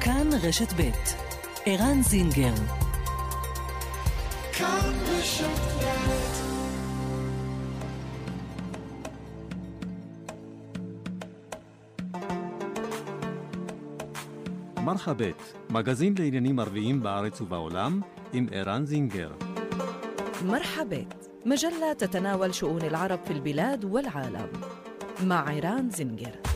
כאן רשת ב' ערן זינגר כאן רשת מרחבת, מגזין לעניינים ערביים בארץ ובעולם, עם ערן זינגר. مرحبت مجلة تتناول شؤون العرب في البلاد والعالم مع عيران زنجر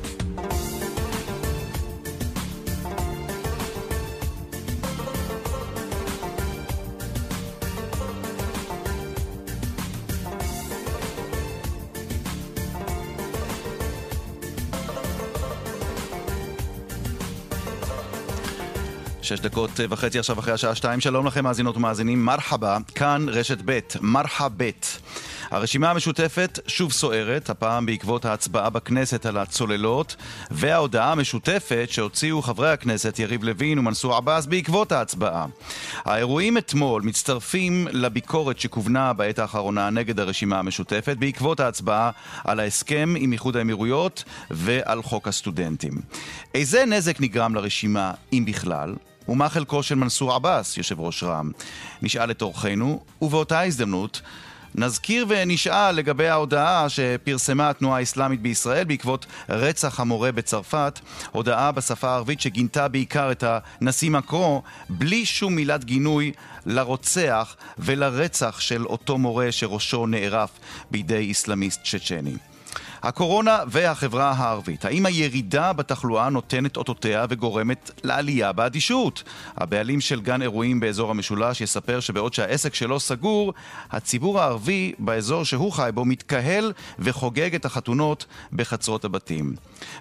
שש דקות וחצי עכשיו אחרי השעה שתיים, שלום לכם מאזינות ומאזינים, מרחבה, כאן רשת ב', מרחבת. הרשימה המשותפת שוב סוערת, הפעם בעקבות ההצבעה בכנסת על הצוללות, וההודעה המשותפת שהוציאו חברי הכנסת יריב לוין ומנסור עבאס בעקבות ההצבעה. האירועים אתמול מצטרפים לביקורת שכוונה בעת האחרונה נגד הרשימה המשותפת בעקבות ההצבעה על ההסכם עם איחוד האמירויות ועל חוק הסטודנטים. איזה נזק נגרם לרשימה, אם בכלל? ומה חלקו של מנסור עבאס, יושב ראש רע"מ? נשאל את אורחנו, ובאותה הזדמנות נזכיר ונשאל לגבי ההודעה שפרסמה התנועה האסלאמית בישראל בעקבות רצח המורה בצרפת, הודעה בשפה הערבית שגינתה בעיקר את הנשיא מקרו, בלי שום מילת גינוי לרוצח ולרצח של אותו מורה שראשו נערף בידי אסלאמיסט צ'צ'ני. הקורונה והחברה הערבית. האם הירידה בתחלואה נותנת אותותיה וגורמת לעלייה באדישות? הבעלים של גן אירועים באזור המשולש יספר שבעוד שהעסק שלו סגור, הציבור הערבי באזור שהוא חי בו מתקהל וחוגג את החתונות בחצרות הבתים.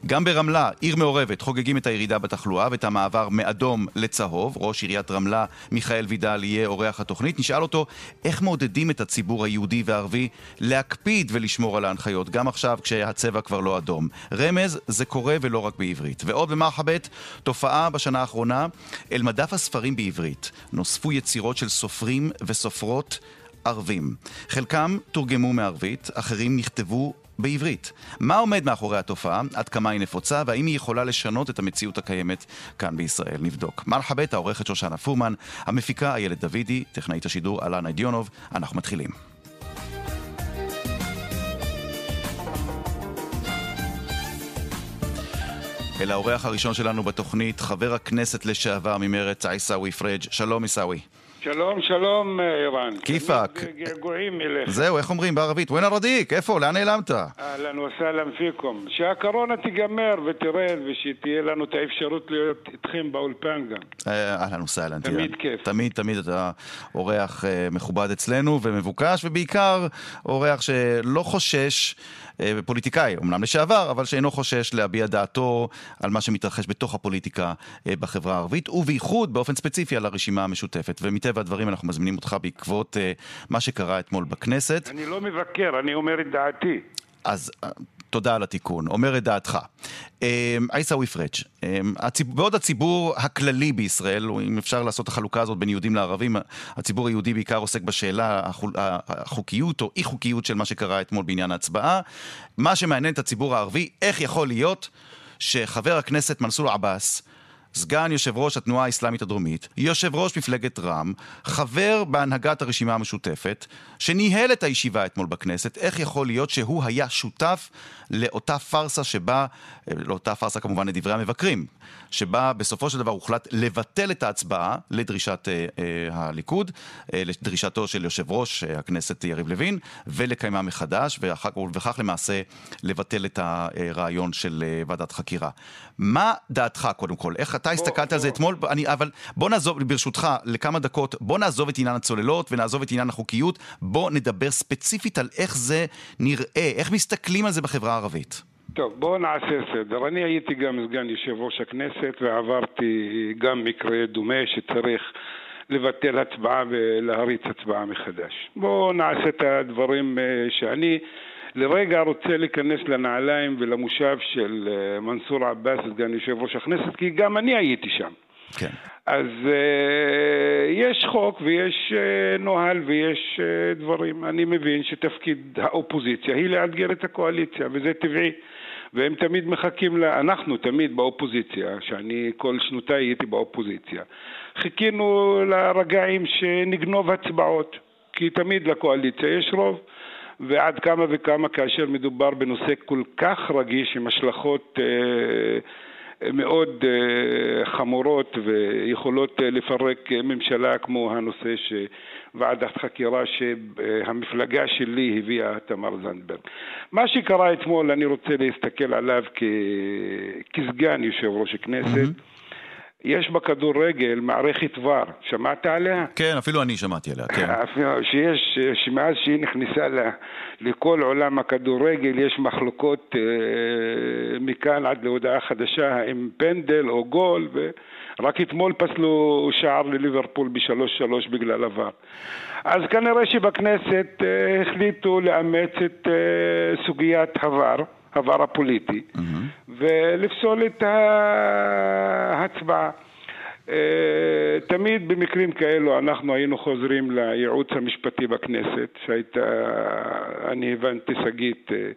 גם ברמלה, עיר מעורבת, חוגגים את הירידה בתחלואה ואת המעבר מאדום לצהוב. ראש עיריית רמלה, מיכאל וידל, יהיה אורח התוכנית. נשאל אותו איך מעודדים את הציבור היהודי והערבי להקפיד ולשמור על ההנחיות, גם עכשיו כשהצבע כבר לא אדום. רמז, זה קורה ולא רק בעברית. ועוד במרחבת, תופעה בשנה האחרונה, אל מדף הספרים בעברית נוספו יצירות של סופרים וסופרות ערבים. חלקם תורגמו מערבית, אחרים נכתבו בעברית. מה עומד מאחורי התופעה, עד כמה היא נפוצה, והאם היא יכולה לשנות את המציאות הקיימת כאן בישראל? נבדוק. מרחבת, העורכת שושנה פורמן, המפיקה איילת דוידי, טכנאית השידור אלנה דיונוב, אנחנו מתחילים. אל האורח הראשון שלנו בתוכנית, חבר הכנסת לשעבר ממרצ, עיסאווי פריג'. שלום עיסאווי. שלום, שלום, ערן. כיפאק. געגועים אליך. זהו, איך אומרים בערבית? ווין הרדיק, איפה? לאן נעלמת? אהלן וסהלן פיקום. שהקורונה תיגמר ותרד ושתהיה לנו את האפשרות להיות איתכם באולפן גם. אה, אהלן וסהלן. תמיד כיף. תמיד, תמיד אתה אורח אה, מכובד אצלנו ומבוקש, ובעיקר אורח שלא חושש, אה, פוליטיקאי, אמנם לשעבר, אבל שאינו חושש להביע דעתו על מה שמתרחש בתוך הפוליטיקה בחברה הערבית, ובייחוד באופן ספציפי על הרשימה המשותפת. ומטבע הדברים אנחנו מזמינים אותך בעקבות מה שקרה אתמול בכנסת. אני לא מבקר, אני אומר את דעתי. אז תודה על התיקון, אומר את דעתך. עיסאווי פריג', בעוד הציבור הכללי בישראל, אם אפשר לעשות החלוקה הזאת בין יהודים לערבים, הציבור היהודי בעיקר עוסק בשאלה החוקיות או אי חוקיות של מה שקרה אתמול בעניין ההצבעה. מה שמעניין את הציבור הערבי, איך יכול להיות שחבר הכנסת מנסור עבאס, סגן יושב ראש התנועה האסלאמית הדרומית, יושב ראש מפלגת רע"מ, חבר בהנהגת הרשימה המשותפת, שניהל את הישיבה אתמול בכנסת, איך יכול להיות שהוא היה שותף לאותה פארסה שבה, לאותה פארסה כמובן לדברי המבקרים, שבה בסופו של דבר הוחלט לבטל את ההצבעה לדרישת אה, אה, הליכוד, אה, לדרישתו של יושב ראש אה, הכנסת יריב לוין, ולקיימה מחדש, ואחר, וכך למעשה לבטל את הרעיון של אה, ועדת חקירה. מה דעתך קודם כל? איך אתה הסתכלת על זה אתמול? אני, אבל בוא נעזוב, ברשותך, לכמה דקות, בוא נעזוב את עניין הצוללות ונעזוב את עניין החוקיות, בוא נדבר ספציפית על איך זה נראה, איך מסתכלים על זה בחברה הערבית. טוב, בואו נעשה סדר. אני הייתי גם סגן יושב ראש הכנסת ועברתי גם מקרה דומה שצריך לבטל הצבעה ולהריץ הצבעה מחדש. בואו נעשה את הדברים שאני לרגע רוצה להיכנס לנעליים ולמושב של מנסור עבאס, סגן יושב ראש הכנסת, כי גם אני הייתי שם. כן. אז uh, יש חוק ויש uh, נוהל ויש uh, דברים. אני מבין שתפקיד האופוזיציה היא לאתגר את הקואליציה, וזה טבעי. והם תמיד מחכים, לה, אנחנו תמיד באופוזיציה, שאני כל שנותיי הייתי באופוזיציה, חיכינו לרגעים שנגנוב הצבעות, כי תמיד לקואליציה יש רוב. ועד כמה וכמה כאשר מדובר בנושא כל כך רגיש עם השלכות אה, מאוד אה, חמורות ויכולות אה, לפרק ממשלה כמו הנושא שוועדת חקירה שהמפלגה שלי הביאה תמר זנדברג. מה שקרה אתמול אני רוצה להסתכל עליו כסגן יושב ראש הכנסת mm-hmm. יש בכדורגל מערכת ור, שמעת עליה? כן, אפילו אני שמעתי עליה, כן. שיש, שמאז שהיא נכנסה לכל עולם הכדורגל יש מחלוקות אה, מכאן עד להודעה חדשה האם פנדל או גול, ורק אתמול פסלו שער לליברפול בשלוש שלוש בגלל עבר. אז כנראה שבכנסת אה, החליטו לאמץ את אה, סוגיית הוואר. העבר הפוליטי, mm-hmm. ולפסול את ההצבעה. אה, תמיד במקרים כאלו אנחנו היינו חוזרים לייעוץ המשפטי בכנסת, שהייתה, אני הבנתי, שגית אה,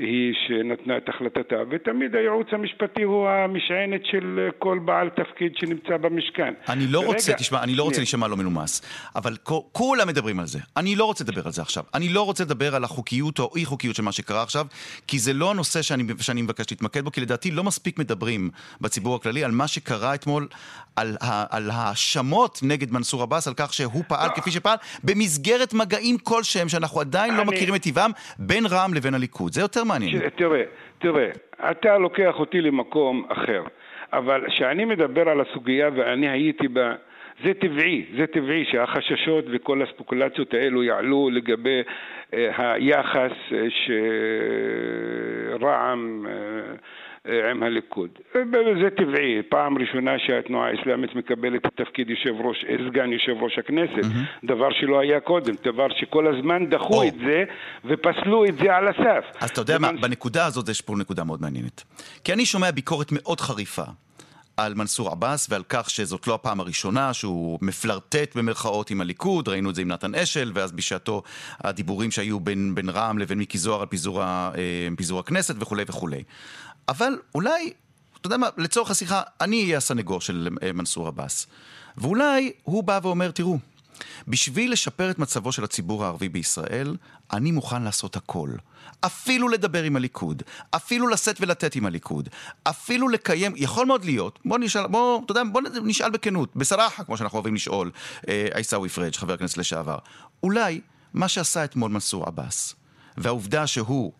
היא שנתנה את החלטתה, ותמיד הייעוץ המשפטי הוא המשענת של כל בעל תפקיד שנמצא במשכן. אני לא ורגע, רוצה, תשמע, אני לא רוצה להישמע לא מנומס, אבל כולם מדברים על זה. אני לא רוצה לדבר על זה עכשיו. אני לא רוצה לדבר על החוקיות או אי חוקיות של מה שקרה עכשיו, כי זה לא הנושא שאני, שאני מבקש להתמקד בו, כי לדעתי לא מספיק מדברים בציבור הכללי על מה שקרה אתמול, על ההאשמות נגד מנסור עבאס, על כך שהוא פעל לא. כפי שפעל, במסגרת מגעים כלשהם שאנחנו עדיין לא. לא מכירים את טיבם, בין רע"מ לבין הליכוד. זה יותר מעניין. תראה, תראה, אתה לוקח אותי למקום אחר, אבל כשאני מדבר על הסוגיה ואני הייתי בה... זה טבעי, זה טבעי שהחששות וכל הספקולציות האלו יעלו לגבי אה, היחס אה, שרע"מ אה, עם הליכוד. זה טבעי, פעם ראשונה שהתנועה האסלאמית מקבלת את תפקיד יושב ראש, אה, סגן יושב ראש הכנסת, mm-hmm. דבר שלא היה קודם, דבר שכל הזמן דחו oh. את זה ופסלו את זה על הסף. אז אתה יודע מה, בנקודה הזאת יש פה נקודה מאוד מעניינת. כי אני שומע ביקורת מאוד חריפה. על מנסור עבאס ועל כך שזאת לא הפעם הראשונה שהוא מפלרטט במרכאות עם הליכוד, ראינו את זה עם נתן אשל, ואז בשעתו הדיבורים שהיו בין, בין רע"מ לבין מיקי זוהר על פיזור, אה, פיזור הכנסת וכולי וכולי. אבל אולי, אתה יודע מה, לצורך השיחה, אני אהיה הסנגור של אה, מנסור עבאס. ואולי הוא בא ואומר, תראו, בשביל לשפר את מצבו של הציבור הערבי בישראל, אני מוכן לעשות הכל. אפילו לדבר עם הליכוד, אפילו לשאת ולתת עם הליכוד, אפילו לקיים, יכול מאוד להיות, בוא נשאל, בוא, אתה יודע, בוא נשאל בכנות, בסרחה, כמו שאנחנו אוהבים לשאול, אה, עיסאווי פריג', חבר הכנסת לשעבר. אולי מה שעשה אתמול מנסור עבאס, והעובדה שהוא אה,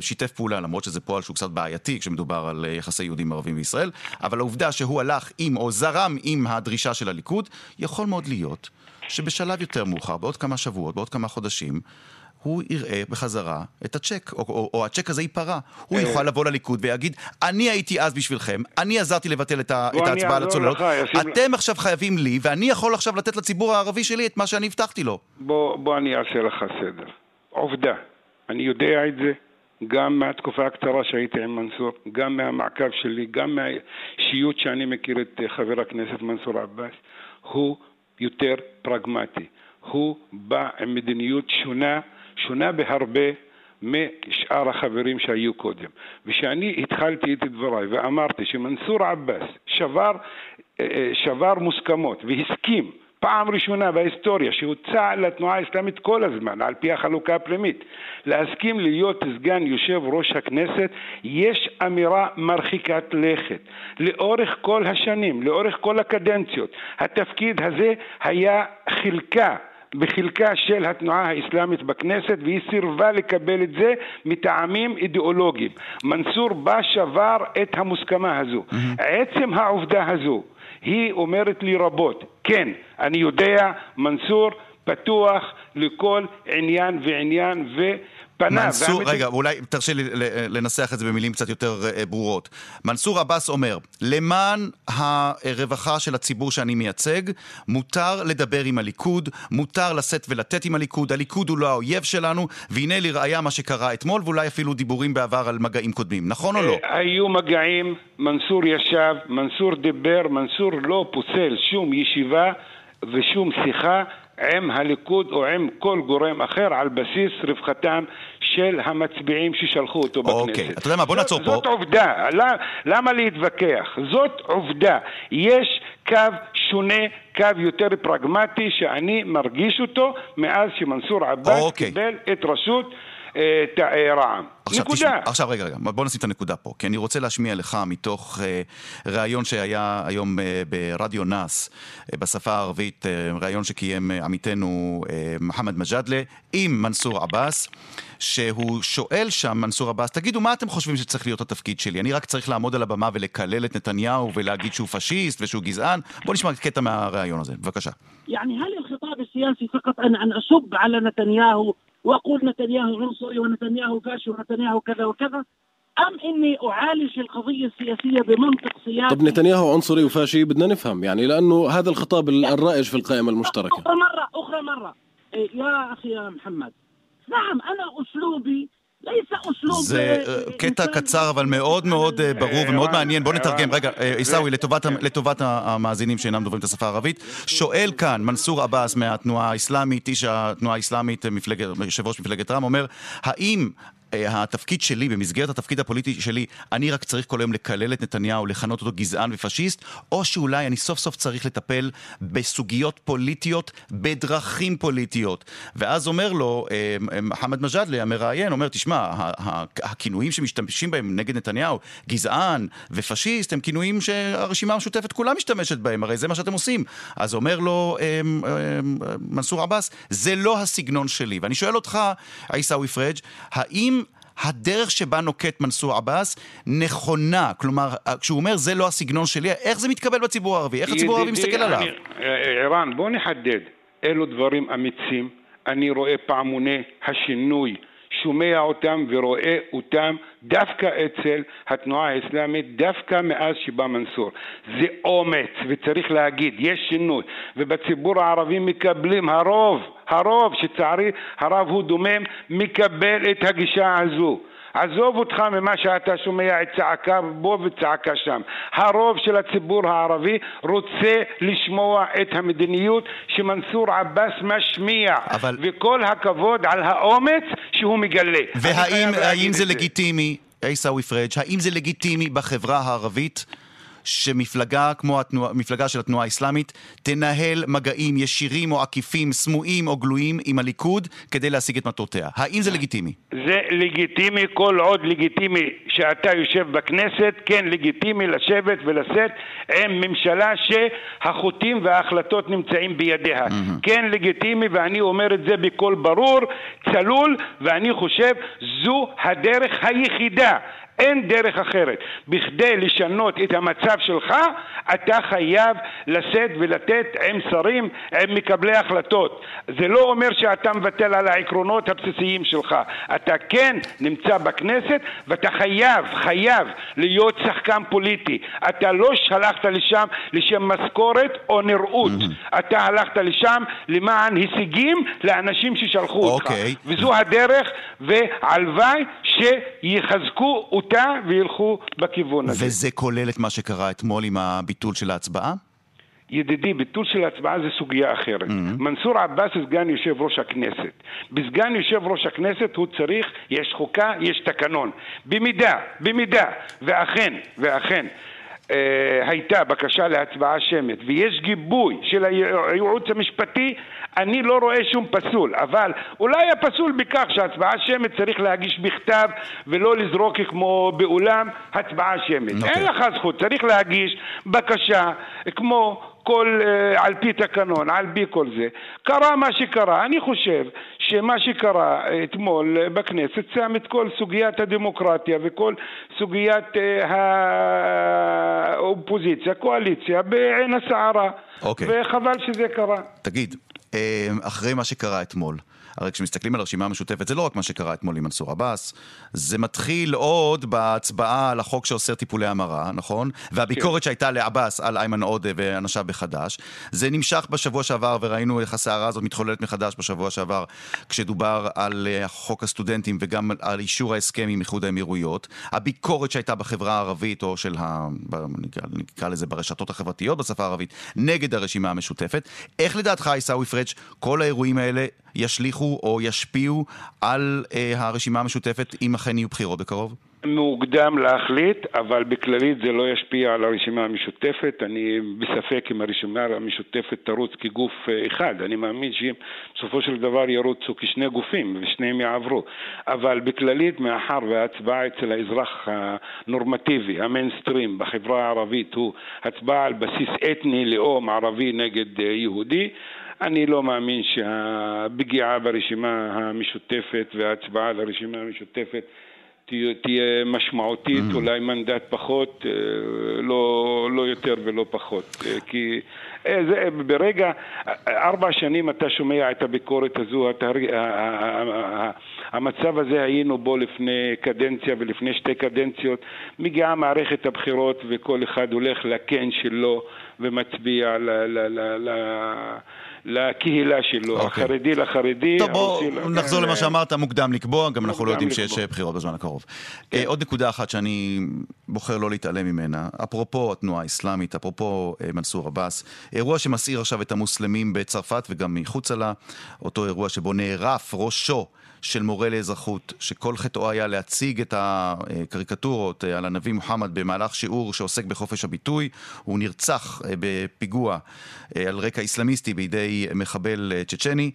שיתף פעולה, למרות שזה פועל שהוא קצת בעייתי כשמדובר על אה, יחסי יהודים ערבים וישראל, אבל העובדה שהוא הלך עם, או זרם עם הדרישה של הליכוד, יכול מאוד להיות שבשלב יותר מאוחר, בעוד כמה שבועות, בעוד כמה חודשים, הוא יראה בחזרה את הצ'ק, או, או, או הצ'ק הזה ייפרע. הוא אה, יוכל לבוא לליכוד ויגיד, אני הייתי אז בשבילכם, אני עזרתי לבטל את, ה, את ההצבעה על הצוללות, אתם עכשיו חייבים לי, ואני יכול עכשיו לתת לציבור הערבי שלי את מה שאני הבטחתי לו. בוא, בוא אני אעשה לך סדר. עובדה, אני יודע את זה, גם מהתקופה הקצרה שהייתי עם מנסור, גם מהמעקב שלי, גם מהאישיות שאני מכיר את חבר הכנסת מנסור עבאס, הוא יותר פרגמטי. הוא בא עם מדיניות שונה, שונה בהרבה משאר החברים שהיו קודם. וכשאני התחלתי את דבריי ואמרתי שמנסור עבאס שבר, אה, אה, שבר מוסכמות והסכים פעם ראשונה בהיסטוריה שהוצע לתנועה האסלאמית כל הזמן, על פי החלוקה הפנימית, להסכים להיות סגן יושב ראש הכנסת, יש אמירה מרחיקת לכת. לאורך כל השנים, לאורך כל הקדנציות, התפקיד הזה היה חלקה בחלקה של התנועה האסלאמית בכנסת והיא סירבה לקבל את זה מטעמים אידיאולוגיים. מנסור בא שבר את המוסכמה הזו. Mm-hmm. עצם העובדה הזו היא אומרת לי רבות. כן, אני יודע, מנסור פתוח לכל עניין ועניין ו... פניו. מנסור, והמת... רגע, אולי תרשה לי לנסח את זה במילים קצת יותר אה, ברורות. מנסור עבאס אומר, למען הרווחה של הציבור שאני מייצג, מותר לדבר עם הליכוד, מותר לשאת ולתת עם הליכוד, הליכוד הוא לא האויב שלנו, והנה לראיה מה שקרה אתמול, ואולי אפילו דיבורים בעבר על מגעים קודמים, נכון או לא? אה, היו מגעים, מנסור ישב, מנסור דיבר, מנסור לא פוסל שום ישיבה ושום שיחה עם הליכוד או עם כל גורם אחר על בסיס רווחתם של המצביעים ששלחו אותו בכנסת. אוקיי, אתה יודע מה, בוא נעצור פה. זאת עובדה, למה להתווכח? זאת עובדה. יש קו שונה, קו יותר פרגמטי, שאני מרגיש אותו מאז שמנסור עבאס אוקיי. קיבל את אה, רע"מ. עכשיו, נקודה. תשמע, עכשיו רגע, רגע, בוא נשים את הנקודה פה, כי אני רוצה להשמיע לך מתוך אה, ראיון שהיה היום אה, ברדיו נאס, אה, בשפה הערבית, אה, ראיון שקיים אה, עמיתנו אה, מוחמד מג'אדלה עם מנסור עבאס, שהוא שואל שם, מנסור עבאס, תגידו, מה אתם חושבים שצריך להיות התפקיד שלי? אני רק צריך לעמוד על הבמה ולקלל את נתניהו ולהגיד שהוא פשיסט ושהוא גזען? בוא נשמע קטע מהראיון הזה, בבקשה. يعني هل الخطاب السياسي فقط أن أن أسب على نتنياهو وأقول نتنياهو عنصري ونتنياهو فاشي ونتنياهو كذا وكذا. أم إني أعالج القضية السياسية بمنطق سياسي؟ طب نتنياهو عنصري وفاشي بدنا نفهم يعني لأنه هذا الخطاب الرائج في القائمة المشتركة. أخرى مرة أخرى مرة. إيه، يا أخي يا محمد. نعم أنا أسلوبي זה אה, קטע קצר אבל מאוד מאוד אה, ברור אה, ומאוד מעניין. בוא נתרגם. רגע, עיסאווי, לטובת המאזינים שאינם דוברים את השפה הערבית, שואל כאן מנסור עבאס מהתנועה האסלאמית, איש התנועה האסלאמית, יושב ראש מפלגת רע"מ, אומר, האם אה, התפקיד שלי, במסגרת התפקיד הפוליטי שלי, אני רק צריך כל היום לקלל את נתניהו, לכנות אותו גזען ופשיסט, או שאולי אני סוף סוף צריך לטפל בסוגיות פוליטיות, בדרכים פוליטיות. ואז אומר לו אה, אה, מוחמד מג'אדלה, המראיין, אומר, תשמע, הכינויים שמשתמשים בהם נגד נתניהו, גזען ופשיסט, הם כינויים שהרשימה המשותפת כולה משתמשת בהם, הרי זה מה שאתם עושים. אז אומר לו מנסור עבאס, זה לא הסגנון שלי. ואני שואל אותך, עיסאווי פריג', האם הדרך שבה נוקט מנסור עבאס נכונה? כלומר, כשהוא אומר זה לא הסגנון שלי, איך זה מתקבל בציבור הערבי? איך הציבור הערבי מסתכל עליו? אני- אה, ערן, בוא נחדד. אלו דברים אמיצים. אני רואה פעמוני השינוי, שומע אותם ורואה אותם דווקא אצל התנועה האסלאמית, דווקא מאז שבא מנסור. זה אומץ, וצריך להגיד, יש שינוי. ובציבור הערבי מקבלים, הרוב, הרוב, שצערי הרב הוא דומם, מקבל את הגישה הזו. עזוב אותך ממה שאתה שומע את צעקה פה וצעקה שם. הרוב של הציבור הערבי רוצה לשמוע את המדיניות שמנסור עבאס משמיע. אבל- וכל הכבוד על האומץ שהוא מגלה. והאם את זה לגיטימי, עיסאווי פריג', האם זה לגיטימי בחברה הערבית שמפלגה כמו התנועה, מפלגה של התנועה האסלאמית תנהל מגעים ישירים או עקיפים, סמויים או גלויים עם הליכוד כדי להשיג את מטרותיה? האם זה לגיטימי? זה לגיטימי, כל עוד לגיטימי שאתה יושב בכנסת, כן לגיטימי לשבת ולשאת עם ממשלה שהחוטים וההחלטות נמצאים בידיה. כן לגיטימי, ואני אומר את זה בקול ברור, צלול, ואני חושב זו הדרך היחידה. אין דרך אחרת. בכדי לשנות את המצב שלך, אתה חייב לשאת ולתת עם שרים, עם מקבלי החלטות. זה לא אומר שאתה מוותר על העקרונות הבסיסיים שלך. אתה כן נמצא בכנסת, ואתה חייב, חייב להיות שחקן פוליטי. אתה לא שלחת לשם לשם משכורת או נראות. אתה הלכת לשם למען הישגים לאנשים ששלחו אותך. אוקיי. וזו הדרך, והלוואי שיחזקו אותה וילכו בכיוון הזה. וזה כולל את מה שקרה אתמול עם הביטול של ההצבעה? ידידי, ביטול של ההצבעה זה סוגיה אחרת. מנסור עבאס סגן יושב ראש הכנסת. בסגן יושב ראש הכנסת הוא צריך, יש חוקה, יש תקנון. במידה, במידה, ואכן, ואכן, הייתה בקשה להצבעה שמית ויש גיבוי של הייעוץ המשפטי, אני לא רואה שום פסול, אבל אולי הפסול בכך שהצבעה שמית צריך להגיש בכתב ולא לזרוק כמו באולם הצבעה שמית. אוקיי. אין לך זכות, צריך להגיש בקשה כמו כל, אה, על פי תקנון, על פי כל זה. קרה מה שקרה. אני חושב שמה שקרה אתמול בכנסת שם את כל סוגיית הדמוקרטיה וכל סוגיית אה, האופוזיציה, קואליציה, בעין הסערה. אוקיי. וחבל שזה קרה. תגיד, אה, אחרי מה שקרה אתמול, הרי כשמסתכלים על הרשימה המשותפת, זה לא רק מה שקרה אתמול עם מנסור עבאס, זה מתחיל עוד בהצבעה על החוק שאוסר טיפולי המרה, נכון? והביקורת שהייתה לעבאס על איימן עודה ואנשיו בחד"ש. זה נמשך בשבוע שעבר, וראינו איך הסערה הזאת מתחוללת מחדש בשבוע שעבר, כשדובר על אה, חוק הסטודנטים וגם על אישור ההסכם עם איחוד האמירויות. הביקורת שהייתה בחברה הערבית, או של ה... נקרא, נקרא לזה ברשתות החברתיות בשפה הערבית, נגד הרשימה המשותפת. איך לדעתך, עיסאווי פריג', כל האירועים האלה ישליכו או ישפיעו על אה, הרשימה המשותפת, אם אכן יהיו בחירות בקרוב? מוקדם להחליט, אבל בכללית זה לא ישפיע על הרשימה המשותפת. אני בספק אם הרשימה המשותפת תרוץ כגוף אה, אחד. אני מאמין שהם בסופו של דבר ירוצו כשני גופים ושניהם יעברו. אבל בכללית, מאחר וההצבעה אצל האזרח הנורמטיבי, המיינסטרים בחברה הערבית הוא הצבעה על בסיס אתני, לאום ערבי נגד אה, יהודי, אני לא מאמין שהפגיעה ברשימה המשותפת וההצבעה לרשימה המשותפת תהיה משמעותית, mm. אולי מנדט פחות, אה, לא, לא יותר ולא פחות. אה, כי אה, זה, ברגע, ארבע שנים אתה שומע את הביקורת הזו, אתה, המצב הזה היינו בו לפני קדנציה ולפני שתי קדנציות, מגיעה מערכת הבחירות וכל אחד הולך לקן שלו ומצביע ל... ל, ל, ל לקהילה שלו, okay. אוקיי. החרדי לחרדי. טוב, בואו נחזור למה שאמרת, מוקדם לקבוע, גם אנחנו לא יודעים לקבוע. שיש בחירות בזמן הקרוב. כן. אה, עוד נקודה אחת שאני בוחר לא להתעלם ממנה, אפרופו התנועה האסלאמית, אפרופו אה, מנסור עבאס, אירוע שמסעיר עכשיו את המוסלמים בצרפת וגם מחוצה לה, אותו אירוע שבו נערף ראשו של מורה לאזרחות, שכל חטאו היה להציג את הקריקטורות על הנביא מוחמד במהלך שיעור שעוסק בחופש הביטוי. הוא נרצח אה, בפיגוע אה, על רקע איסלאמיסטי בידי מחבל אה, צ'צ'ני.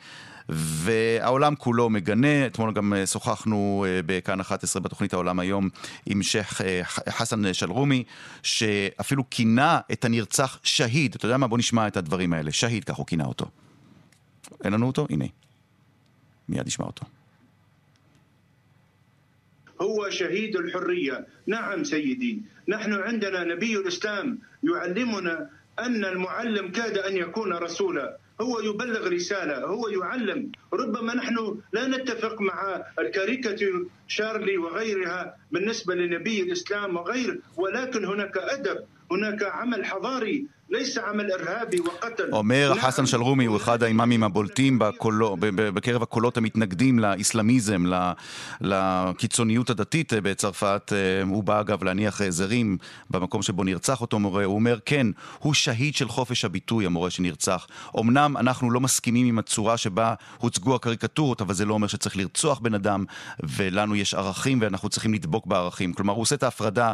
והעולם כולו מגנה, אתמול גם שוחחנו בכאן 11 בתוכנית העולם היום עם שייח' חסן שלרומי, שאפילו כינה את הנרצח שהיד. אתה יודע מה? בוא נשמע את הדברים האלה. שהיד, כך הוא כינה אותו. אין לנו אותו? הנה. מיד נשמע אותו. هو شهيد الحريه نعم سيدي نحن عندنا نبي الاسلام يعلمنا ان المعلم كاد ان يكون رسولا هو يبلغ رسالة هو يعلم. ربما نحن لا نتفق مع الكاريكاتير شارلي وغيرها بالنسبة لنبي الإسلام وغير ولكن هناك أدب هناك عمل حضاري אומר חסן שלרומי, הוא אחד האימאמים הבולטים בקולו, בקרב הקולות המתנגדים לאיסלאמיזם, לקיצוניות הדתית בצרפת. הוא בא אגב להניח זרים במקום שבו נרצח אותו מורה. הוא אומר, כן, הוא שהיד של חופש הביטוי, המורה שנרצח. אמנם אנחנו לא מסכימים עם הצורה שבה הוצגו הקריקטורות, אבל זה לא אומר שצריך לרצוח בן אדם, ולנו יש ערכים ואנחנו צריכים לדבוק בערכים. כלומר, הוא עושה את ההפרדה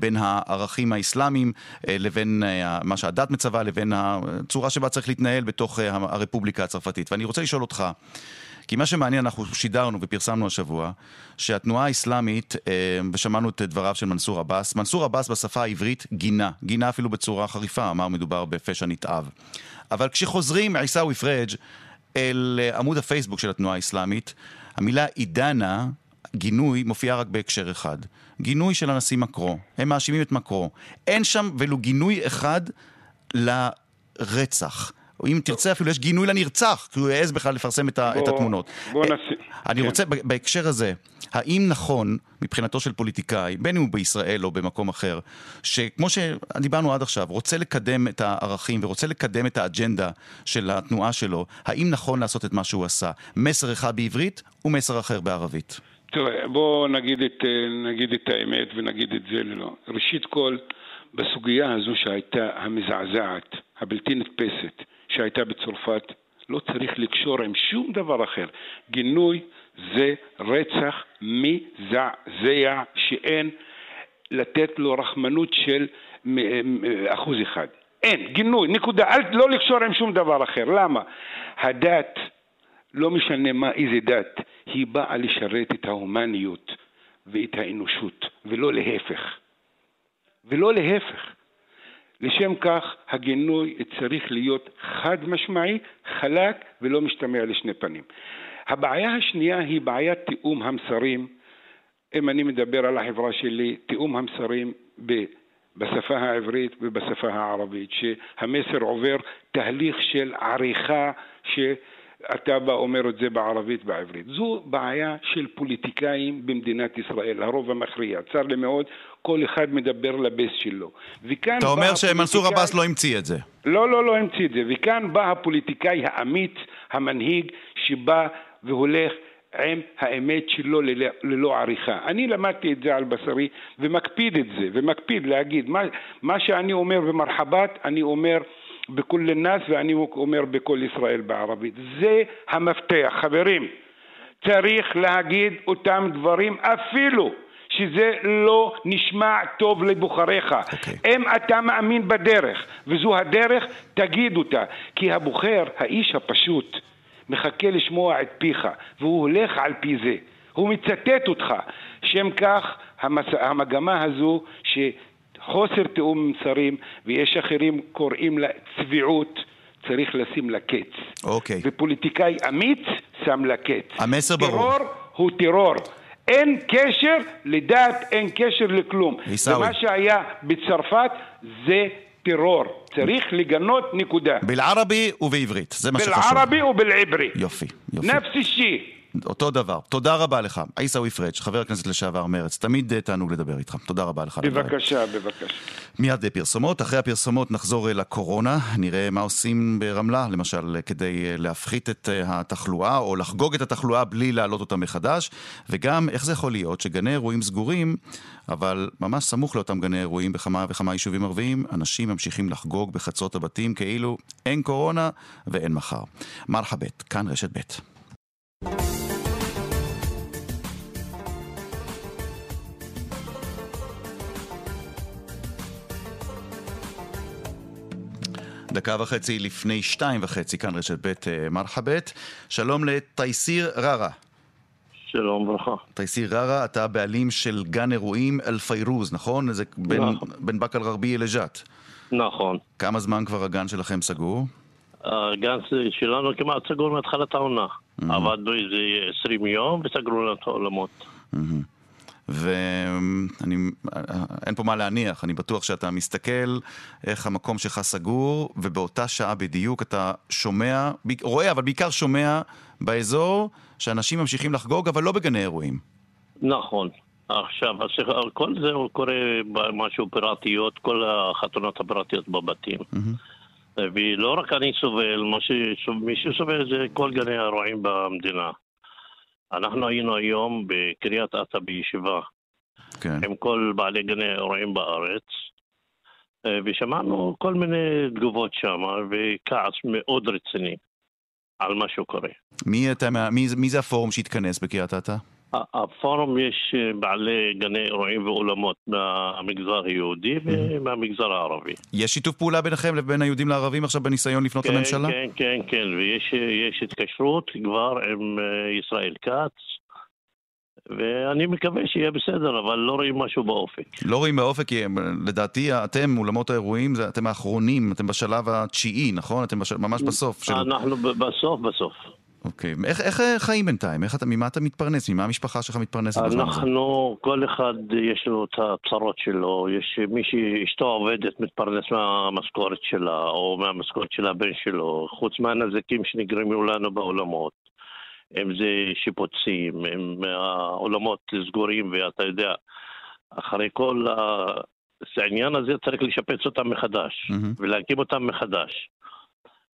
בין הערכים האסלאמיים לבין מה שה... שהדת מצווה לבין הצורה שבה צריך להתנהל בתוך אה, הרפובליקה הצרפתית. ואני רוצה לשאול אותך, כי מה שמעניין, אנחנו שידרנו ופרסמנו השבוע, שהתנועה האסלאמית, אה, ושמענו את דבריו של מנסור עבאס, מנסור עבאס בשפה העברית גינה, גינה אפילו בצורה חריפה, אמר מדובר בפשע נתעב. אבל כשחוזרים עיסאווי פריג' אל אה, עמוד הפייסבוק של התנועה האסלאמית, המילה עידנה, גינוי, מופיעה רק בהקשר אחד. גינוי של הנשיא מקרו. הם מאשימים את מקרו. אין שם ולו גינוי אחד לרצח. או אם תרצה אפילו יש גינוי לנרצח, כי הוא העז בכלל לפרסם את, בוא, את התמונות. בוא נס... אני כן. רוצה בהקשר הזה, האם נכון מבחינתו של פוליטיקאי, בין אם הוא בישראל או במקום אחר, שכמו שדיברנו עד עכשיו, רוצה לקדם את הערכים ורוצה לקדם את האג'נדה של התנועה שלו, האם נכון לעשות את מה שהוא עשה? מסר אחד בעברית ומסר אחר בערבית. תראה, בואו נגיד נגיד את האמת ונגיד את זה ללא. ראשית כל, בסוגיה הזו שהייתה המזעזעת, הבלתי נתפסת, שהייתה בצרפת, לא צריך לקשור עם שום דבר אחר. גינוי זה רצח מזעזע שאין לתת לו רחמנות של אחוז אחד. אין, גינוי, נקודה. אל לא לקשור עם שום דבר אחר. למה? הדת, לא משנה מה, איזה דת, היא באה לשרת את ההומניות ואת האנושות, ולא להפך. ולא להפך. לשם כך הגינוי צריך להיות חד משמעי, חלק ולא משתמע לשני פנים. הבעיה השנייה היא בעיית תיאום המסרים, אם אני מדבר על החברה שלי, תיאום המסרים ב... בשפה העברית ובשפה הערבית, שהמסר עובר תהליך של עריכה ש... אתה בא אומר את זה בערבית בעברית. זו בעיה של פוליטיקאים במדינת ישראל, הרוב המכריע. צר לי מאוד, כל אחד מדבר לבייס שלו. וכאן אתה אומר שמנסור עבאס לא המציא את זה. לא, לא, לא המציא את זה. וכאן בא הפוליטיקאי האמיץ, המנהיג, שבא והולך עם האמת שלו ללא, עריכה. אני למדתי את זה על בשרי ומקפיד את זה, ומקפיד להגיד מה, מה שאני אומר במרחבת, אני אומר בכל נאס ואני אומר בכל ישראל בערבית. זה המפתח, חברים. צריך להגיד אותם דברים אפילו שזה לא נשמע טוב לבוחריך. אוקיי. Okay. אם אתה מאמין בדרך, וזו הדרך, תגיד אותה. כי הבוחר, האיש הפשוט, מחכה לשמוע את פיך, והוא הולך על פי זה. הוא מצטט אותך. שם כך, המס... המגמה הזו, שחוסר תיאום מסרים, ויש אחרים קוראים לה צביעות, צריך לשים לה קץ. אוקיי. ופוליטיקאי אמיץ שם לה קץ. המסר ברור. טרור הוא טרור. אין קשר לדת, אין קשר לכלום. עיסאווי. ומה שהיה בצרפת זה טרור. צריך לגנות נקודה. בלערבי ובעברית, זה מה שחשוב. בלערבי ובלעברי. יופי, יופי. נפס אישי. אותו דבר. תודה רבה לך. עיסאווי פריג', חבר הכנסת לשעבר מרץ, תמיד אה, תענוג לדבר איתך. תודה רבה לך. בבקשה, בבקשה. מיד פרסומות, אחרי הפרסומות נחזור אל הקורונה, נראה מה עושים ברמלה, למשל, כדי אה, להפחית את אה, התחלואה, או לחגוג את התחלואה בלי להעלות אותה מחדש, וגם איך זה יכול להיות שגני אירועים סגורים, אבל ממש סמוך לאותם גני אירועים בכמה וכמה יישובים ערביים, אנשים ממשיכים לחגוג בחצות הבתים כאילו אין קורונה ואין מחר. מרחבת, כאן רשת ב'. דקה וחצי לפני שתיים וחצי, כאן רשת ב' אה, מרחבת. שלום לתייסיר ררה. שלום וברכה. תייסיר ררה, אתה הבעלים של גן אירועים אל-פיירוז, נכון? זה בין, נכון. בין באקה אל-גרבייה לג'ת. נכון. כמה זמן כבר הגן שלכם סגור? הגן שלנו כמעט סגור מהתחלת העונה. עבדנו איזה 20 יום וסגרו לנו את העולמות. ואני, אין פה מה להניח, אני בטוח שאתה מסתכל איך המקום שלך סגור, ובאותה שעה בדיוק אתה שומע, רואה, אבל בעיקר שומע באזור שאנשים ממשיכים לחגוג, אבל לא בגני אירועים. נכון. עכשיו, כל זה קורה במשהו פיראטיות, כל החתונות הפיראטיות בבתים. ולא רק אני סובל, מי שסובל זה כל גני האירועים במדינה. אנחנו היינו היום בקריית אתא בישיבה כן. עם כל בעלי גני האירועים בארץ, אה, ושמענו כל מיני תגובות שם, וכעס מאוד רציני על מה שקורה. מי, אתה, מי, מי זה הפורום שהתכנס בקריית אתא? הפורום יש אה, בעלי גני אירועים ואולמות מהמגזר היהודי ומהמגזר הערבי. יש שיתוף פעולה ביניכם לבין היהודים לערבים עכשיו בניסיון לפנות כן, לממשלה? כן, כן, כן, ויש אה, התקשרות כבר עם אה, ישראל כץ, ואני מקווה שיהיה בסדר, אבל לא רואים משהו באופק. לא רואים באופק, כי לדעתי אתם, אולמות האירועים, אתם האחרונים, אתם בשלב התשיעי, נכון? אתם בש, ממש בסוף. של... אנחנו בסוף בסוף. אוקיי. איך, איך אה, חיים בינתיים? איך אתה, ממה אתה מתפרנס? ממה המשפחה שלך מתפרנסת? אנחנו, כל אחד יש לו את הצרות שלו, יש מי שאשתו עובדת מתפרנס מהמשכורת שלה, או מהמשכורת של הבן שלו, חוץ מהנזקים שנגרמו לנו בעולמות. אם זה שיפוצים, אם העולמות סגורים, ואתה יודע, אחרי כל העניין הזה צריך לשפץ אותם מחדש, מהמם. ולהקים אותם מחדש.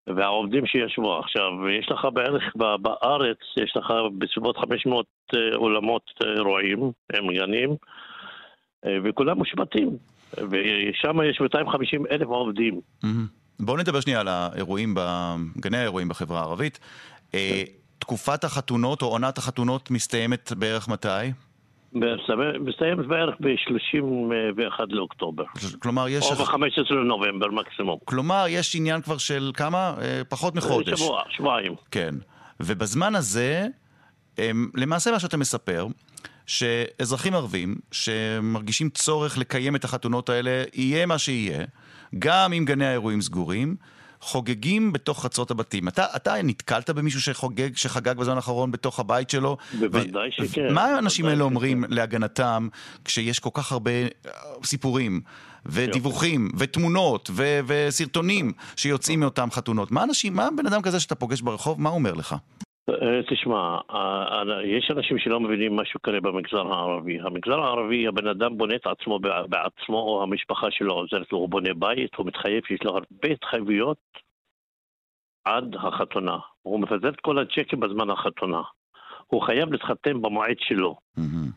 והעובדים שישבו עכשיו, יש לך בערך בארץ, יש לך בסביבות 500 אה, אולמות אה, אירועים, הם גנים, אה, וכולם מושבתים. ושם יש 250 אלף עובדים. מהמם. בואו נדבר שנייה על האירועים, גני האירועים בחברה הערבית. תקופת החתונות או עונת החתונות מסתיימת בערך מתי? מסתיים- בערך ב-31 לאוקטובר. כלומר, יש... או ב-15 לנובמבר מקסימום. כלומר, יש עניין כבר של כמה? אה, פחות מחודש. שבוע, שבועיים. כן. ובזמן הזה, למעשה מה שאתה מספר, שאזרחים ערבים שמרגישים צורך לקיים את החתונות האלה, יהיה מה שיהיה, גם אם גני האירועים סגורים, חוגגים בתוך חצרות הבתים. אתה, אתה נתקלת במישהו שחוגג, שחגג בזמן האחרון בתוך הבית שלו? בוודאי שכן. מה האנשים האלה שכן. אומרים להגנתם כשיש כל כך הרבה אה, סיפורים? ודיווחים, ותמונות, ו- וסרטונים שיוצאים מאותם חתונות. מה אנשים, מה בן אדם כזה שאתה פוגש ברחוב, מה הוא אומר לך? אה, תשמע, אה, אה, יש אנשים שלא מבינים מה שקורה במגזר הערבי. המגזר הערבי, הבן אדם בונה את עצמו בע- בעצמו, או המשפחה שלו עוזרת לו, הוא בונה בית, הוא מתחייב, יש לו הרבה התחייבויות עד החתונה. הוא מפזר את כל הצ'קים בזמן החתונה. הוא חייב להתחתן במועד שלו. מהמם.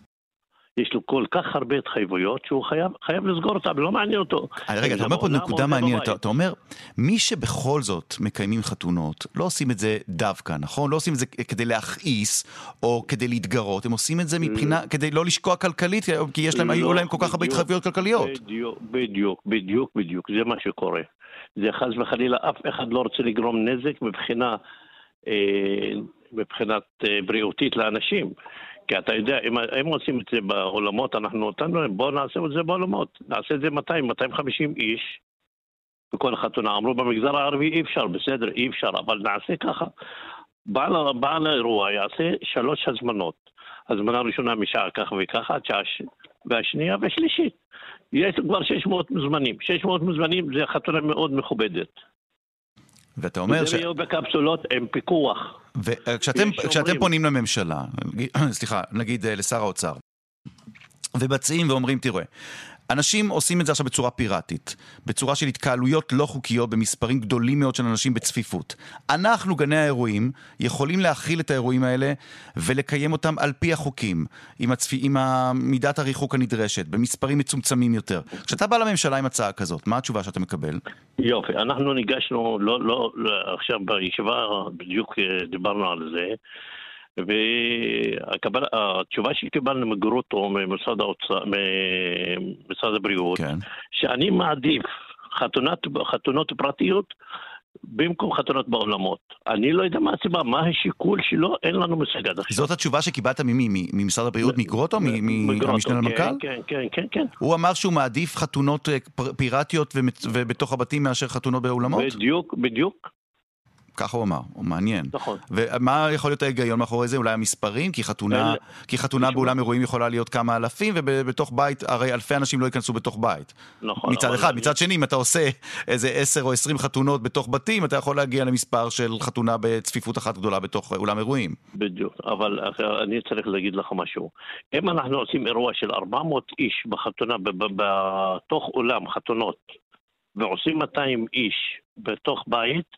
יש לו כל כך הרבה התחייבויות שהוא חייב, חייב לסגור אותם, לא מעניין אותו. אה, רגע, אתה אומר פה נקודה מעניינת. אתה אתה אומר, מי שבכל זאת מקיימים חתונות, לא עושים את זה דווקא, נכון? לא עושים את זה כדי להכעיס, או כדי להתגרות, הם עושים את זה מבחינה, כדי לא לשקוע כלכלית, כי יש להם, היו לא, להם כל כך הרבה התחייבויות כלכליות. בדיוק, בדיוק, בדיוק, בדיוק, זה מה שקורה. זה חס וחלילה, אף אחד לא רוצה לגרום נזק מבחינה, אה, מבחינת אה, בריאותית לאנשים. כי אתה יודע, אם הם עושים את זה בעולמות, אנחנו נתנו להם, בואו נעשה את זה בעולמות. נעשה את זה 200, 250 איש בכל חתונה. אמרו במגזר הערבי אי אפשר, בסדר, אי אפשר, אבל נעשה ככה. בעל, בעל האירוע יעשה שלוש הזמנות. הזמנה ראשונה משעה ככה וככה, עד שעה. והשנייה והשלישית. יש כבר 600 מוזמנים. 600 מוזמנים זה חתונה מאוד מכובדת. ואתה אומר ש... זה יהיו בקפסולות עם פיקוח. וכשאתם כשאתם פונים לממשלה, סליחה, נגיד אה, לשר האוצר, ובצעים ואומרים, תראה, אנשים עושים את זה עכשיו בצורה פיראטית, בצורה של התקהלויות לא חוקיות במספרים גדולים מאוד של אנשים בצפיפות. אנחנו, גני האירועים, יכולים להכיל את האירועים האלה ולקיים אותם על פי החוקים, עם, הצפ... עם מידת הריחוק הנדרשת, במספרים מצומצמים יותר. כשאתה בא לממשלה עם הצעה כזאת, מה התשובה שאתה מקבל? יופי, אנחנו ניגשנו, לא, לא, לא עכשיו בישיבה בדיוק אה, דיברנו על זה, והתשובה שקיבלנו מגרוטו, ממשרד האוצר, ממשרד הבריאות, כן. שאני מעדיף חתונת, חתונות פרטיות במקום חתונות בעולמות. אני לא יודע מה הסיבה, מה השיקול שלו, אין לנו מושג עד עכשיו. זאת התשובה שקיבלת ממי? ממשרד הבריאות, מגרוטו? מהמשנה כן, למנכ"ל? כן, כן, כן, כן. הוא אמר שהוא מעדיף חתונות אה, פיראטיות ובתוך הבתים מאשר חתונות באולמות? בדיוק, בדיוק, ככה הוא אמר, הוא מעניין. נכון. ומה יכול להיות ההיגיון מאחורי זה? אולי המספרים? כי חתונה, אין- כי חתונה. באולם אירועים יכולה להיות כמה אלפים, ובתוך בית, הרי אלפי אנשים לא ייכנסו בתוך בית. נכון. מצד אחד. אני- מצד שני, אם אתה עושה איזה עשר או עשרים חתונות בתוך בתים, אתה יכול להגיע למספר של חתונה בצפיפות אחת גדולה בתוך אולם אירועים. בדיוק, אבל אני צריך להגיד לך משהו. אם אנחנו עושים אירוע של 400 איש בחתונה, בתוך אולם חתונות, ועושים 200 איש בתוך בית,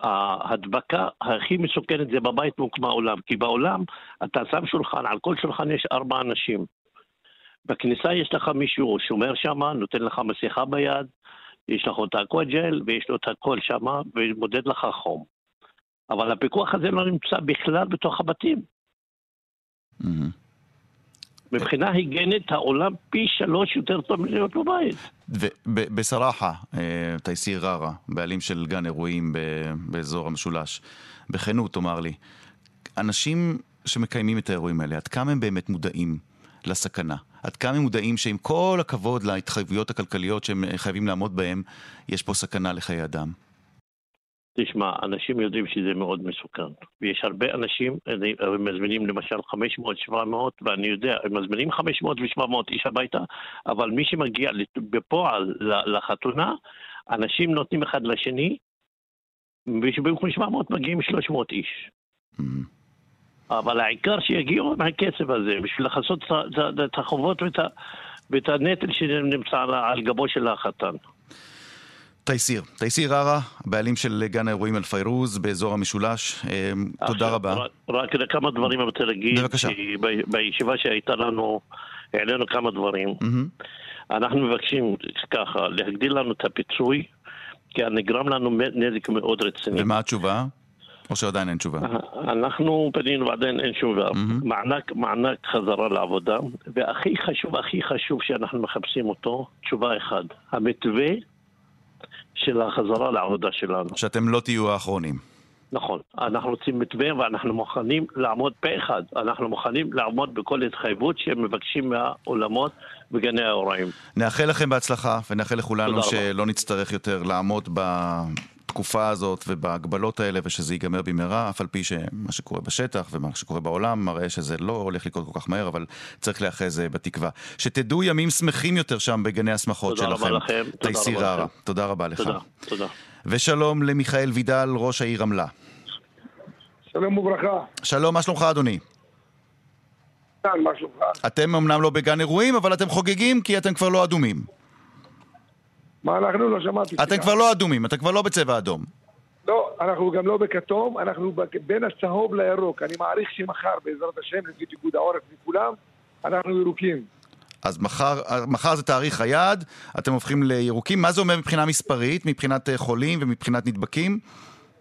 ההדבקה הכי מסוכנת זה בבית במקום האולם. כי באולם אתה שם שולחן, על כל שולחן יש ארבע אנשים. בכניסה יש לך מישהו שומר שם, נותן לך מסכה ביד, יש לך את האקווג'ל ויש לו את הכל שם ומודד לך חום. אבל הפיקוח הזה לא נמצא בכלל בתוך הבתים. מהמם. מבחינה היגיינית העולם פי שלוש יותר טוב מלהיות בבית. ובסראחה, אה, תייסיר ררה, בעלים של גן אירועים באזור המשולש, בכנות תאמר לי, אנשים שמקיימים את האירועים האלה, עד כמה הם באמת מודעים לסכנה? עד כמה הם מודעים שעם כל הכבוד להתחייבויות הכלכליות שהם חייבים לעמוד בהן, יש פה סכנה לחיי אדם? תשמע, אנשים יודעים שזה מאוד מסוכן. ויש הרבה אנשים, הם מזמינים למשל 500, 700, ואני יודע, הם מזמינים 500 ו-700 איש הביתה, אבל מי שמגיע בפועל לחתונה, אנשים נותנים אחד לשני, ובמקום 700 מגיעים 300 איש. מהמם. אבל העיקר שיגיעו עם הכסף הזה, בשביל לכסות את החובות ואת הנטל שנמצא על גבו של החתן. תייסיר, תייסיר ררה, בעלים של גן האירועים אל-פיירוז באזור המשולש, אה, תודה עכשיו, רבה. רק, כמה דברים אני רוצה להגיד. בבקשה. בישיבה שהייתה לנו, העלינו כמה דברים. אנחנו מבקשים ככה, להגדיל לנו את הפיצוי, כי נגרם לנו נזק מאוד רציני. ומה התשובה? או שעדיין אין תשובה? אנחנו פנינו ועדיין אין. מהמם. מענק, מענק חזרה לעבודה, והכי חשוב, הכי חשוב שאנחנו מחפשים אותו, תשובה אחת, המתווה של החזרה לעבודה שלנו. שאתם לא תהיו האחרונים. נכון, אנחנו רוצים מתווה ואנחנו מוכנים לעמוד פה אחד, אנחנו מוכנים לעמוד בכל התחייבות שהם מבקשים מהאולמות וגני האוראים. נאחל לכם בהצלחה, ונאחל לכולנו רבה. שלא נצטרך יותר לעמוד בתקופה הזאת ובהגבלות האלה, ושזה ייגמר במהרה, אף על פי שמה שקורה בשטח ומה שקורה בעולם מראה שזה לא הולך לקרות כל כך מהר, אבל צריך להיאחז אה, בתקווה. שתדעו ימים שמחים יותר שם בגני השמחות תודה שלכם. רבה לכם, תודה תייסיר. לכם. תודה רבה לך. תודה, תודה. ושלום למיכאל וידל, ראש העיר רמלה. שלום וברכה. שלום, מה שלומך אדוני? שלומך? אתם אמנם לא בגן אירועים, אבל אתם חוגגים כי אתם כבר לא אדומים. מה אנחנו? לא שמעתי. אתם. כבר לא אדומים, אתם כבר לא בצבע אדום. לא, אנחנו גם לא בכתום, אנחנו בין הצהוב לירוק. אני מעריך שמחר, בעזרת השם, נגיד איגוד העורף וכולם, אנחנו ירוקים. אז מחר, מחר זה תאריך היעד, אתם הופכים לירוקים. מה זה אומר מבחינה מספרית, מבחינת אה, חולים ומבחינת נדבקים?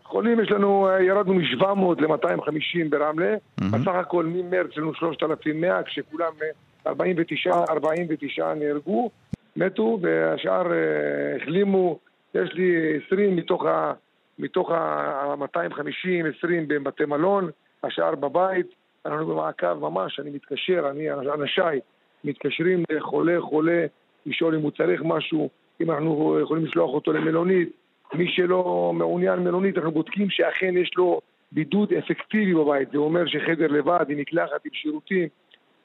חולים יש לנו, אה, ירדנו מ-700 ל-250 ברמלה, בסך הכל ממרץ יש לנו 3,100, כשכולם אה, 49, 49 נהרגו, מתו, והשאר אה, החלימו, יש לי 20 מתוך ה... מתוך ה-250, 20 בבתי מלון, השאר בבית, אנחנו במעקב ממש, אני מתקשר, אני, אנשיי, מתקשרים לחולה חולה, לשאול אם הוא צריך משהו, אם אנחנו יכולים לשלוח אותו למלונית, מי שלא מעוניין מלונית, אנחנו בודקים שאכן יש לו בידוד אפקטיבי בבית, זה אומר שחדר לבד, עם מקלחת, עם שירותים,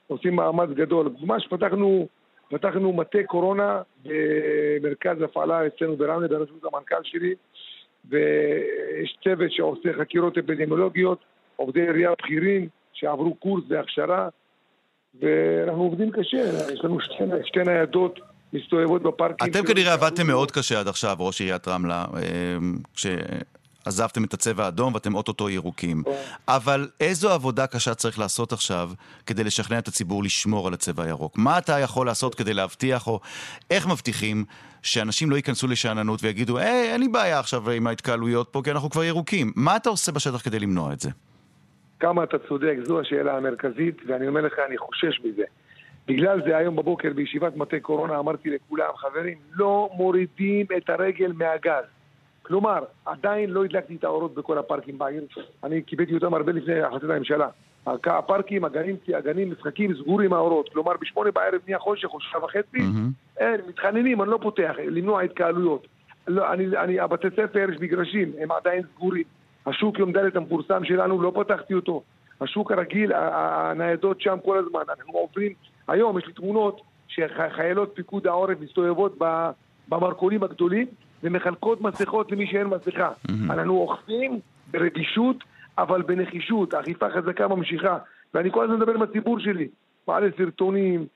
עושים מאמץ גדול. ממש פתחנו, פתחנו מטה קורונה במרכז הפעלה אצלנו ברמלה, בראשות המנכ"ל שלי, ויש צוות שעושה חקירות אפידמיולוגיות, עובדי עירייה בכירים שעברו קורס והכשרה, ואנחנו עובדים קשה, יש לנו שתי, שתי ניידות מסתובבות בפארקים. אתם כנראה עבדתם מאוד קשה עד עכשיו, ראש עיריית רמלה, אה, כשעזבתם את הצבע האדום ואתם אוטוטו ירוקים. אבל איזו עבודה קשה צריך לעשות עכשיו כדי לשכנע את הציבור לשמור על הצבע הירוק? מה אתה יכול לעשות כדי להבטיח, או איך מבטיחים שאנשים לא ייכנסו לשאננות ויגידו, היי, אין לי בעיה עכשיו עם ההתקהלויות פה, כי אנחנו כבר ירוקים. מה אתה עושה בשטח כדי למנוע את זה? כמה אתה צודק, זו השאלה המרכזית, ואני אומר לך, אני חושש מזה. בגלל זה היום בבוקר בישיבת מטה קורונה אמרתי לכולם, חברים, לא מורידים את הרגל מהגז. כלומר, עדיין לא הדלקתי את האורות בכל הפארקים בעיר, אני קיבלתי אותם הרבה לפני החלטת הממשלה. הפארקים, הגנים, הגנים, משחקים סגורים האורות. כלומר, בשמונה בערב נהיה חושך או שעה וחצי, mm-hmm. אין, מתחננים, אני לא פותח, למנוע התקהלויות. לא, אני, אני, הבתי ספר, יש מגרשים, הם עדיין סגורים. השוק יום ד' המפורסם שלנו, לא פתחתי אותו. השוק הרגיל, הניידות שם כל הזמן. אנחנו עוברים, היום יש לי תמונות שחיילות פיקוד העורף מסתובבות במרכולים הגדולים ומחלקות מסכות למי שאין מסכה. Mm-hmm. אנחנו אוכפים ברגישות, אבל בנחישות. האכיפה חזקה ממשיכה. ואני כל הזמן מדבר עם הציבור שלי. מעלה סרטונים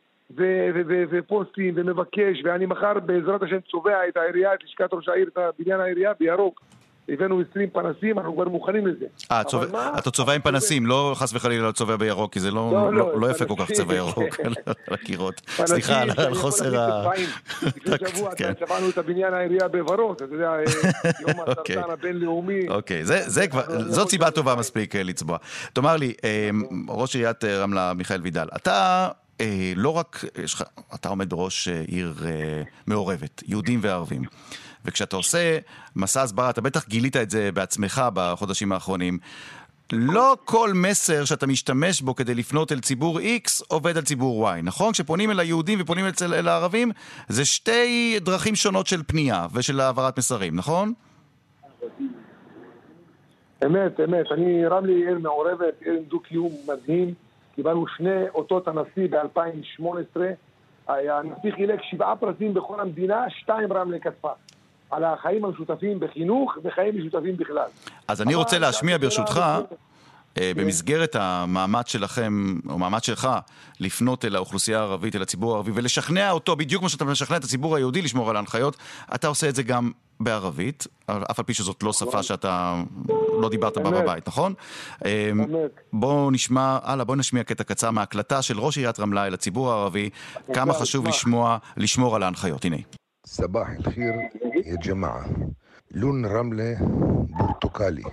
ופוסטים ומבקש, ואני מחר בעזרת השם צובע את העירייה, את לשכת ראש העיר, את בניין העירייה בירוק. הבאנו 20 פנסים, אנחנו כבר מוכנים לזה. אה, אתה צובע עם פנסים, לא חס וחלילה לא צובע בירוק, כי זה לא, לא, לא, לא יפה כל כך צבע ירוק על הקירות. סליחה על חוסר ה... לפני שבוע כן. צבענו את הבניין העירייה בוורוד, אתה יודע, אה, יום אוקיי. הסרטן הבינלאומי. אוקיי, זאת סיבה טובה מספיק אה, לצבוע. תאמר לי, אה, ראש עיריית רמלה, מיכאל וידל, אתה... לא רק, אתה עומד בראש עיר מעורבת, יהודים וערבים. וכשאתה עושה מסע הסברה, אתה בטח גילית את זה בעצמך בחודשים האחרונים. לא כל מסר שאתה משתמש בו כדי לפנות אל ציבור X עובד על ציבור Y, נכון? כשפונים אל היהודים ופונים אצל, אל הערבים, זה שתי דרכים שונות של פנייה ושל העברת מסרים, נכון? אמת, אמת. אני, רמלי עיר מעורבת, עיר עם דו-קיום מדהים. קיבלנו שני אותות הנשיא ב-2018. הנשיא חילק שבעה פרסים בכל המדינה, שתיים רמלה כתפה. על החיים המשותפים בחינוך וחיים משותפים בכלל. אז אני רוצה להשמיע ברשותך, אה, במסגרת המאמץ שלכם, או מאמץ שלך, לפנות אל האוכלוסייה הערבית, אל הציבור הערבי, ולשכנע אותו, בדיוק כמו שאתה משכנע את הציבור היהודי לשמור על ההנחיות, אתה עושה את זה גם בערבית, אף על פי שזאת לא שפה שאתה לא דיברת בה בבית, נכון? אה, בואו נשמע, הלאה, בואו נשמיע קטע קצר מהקלטה של ראש עיריית רמלה אל הציבור הערבי, כמה חשוב לשמוע, לשמור על ההנחיות. הנה. صباح الخير يا جماعة. لون رملة برتقالي.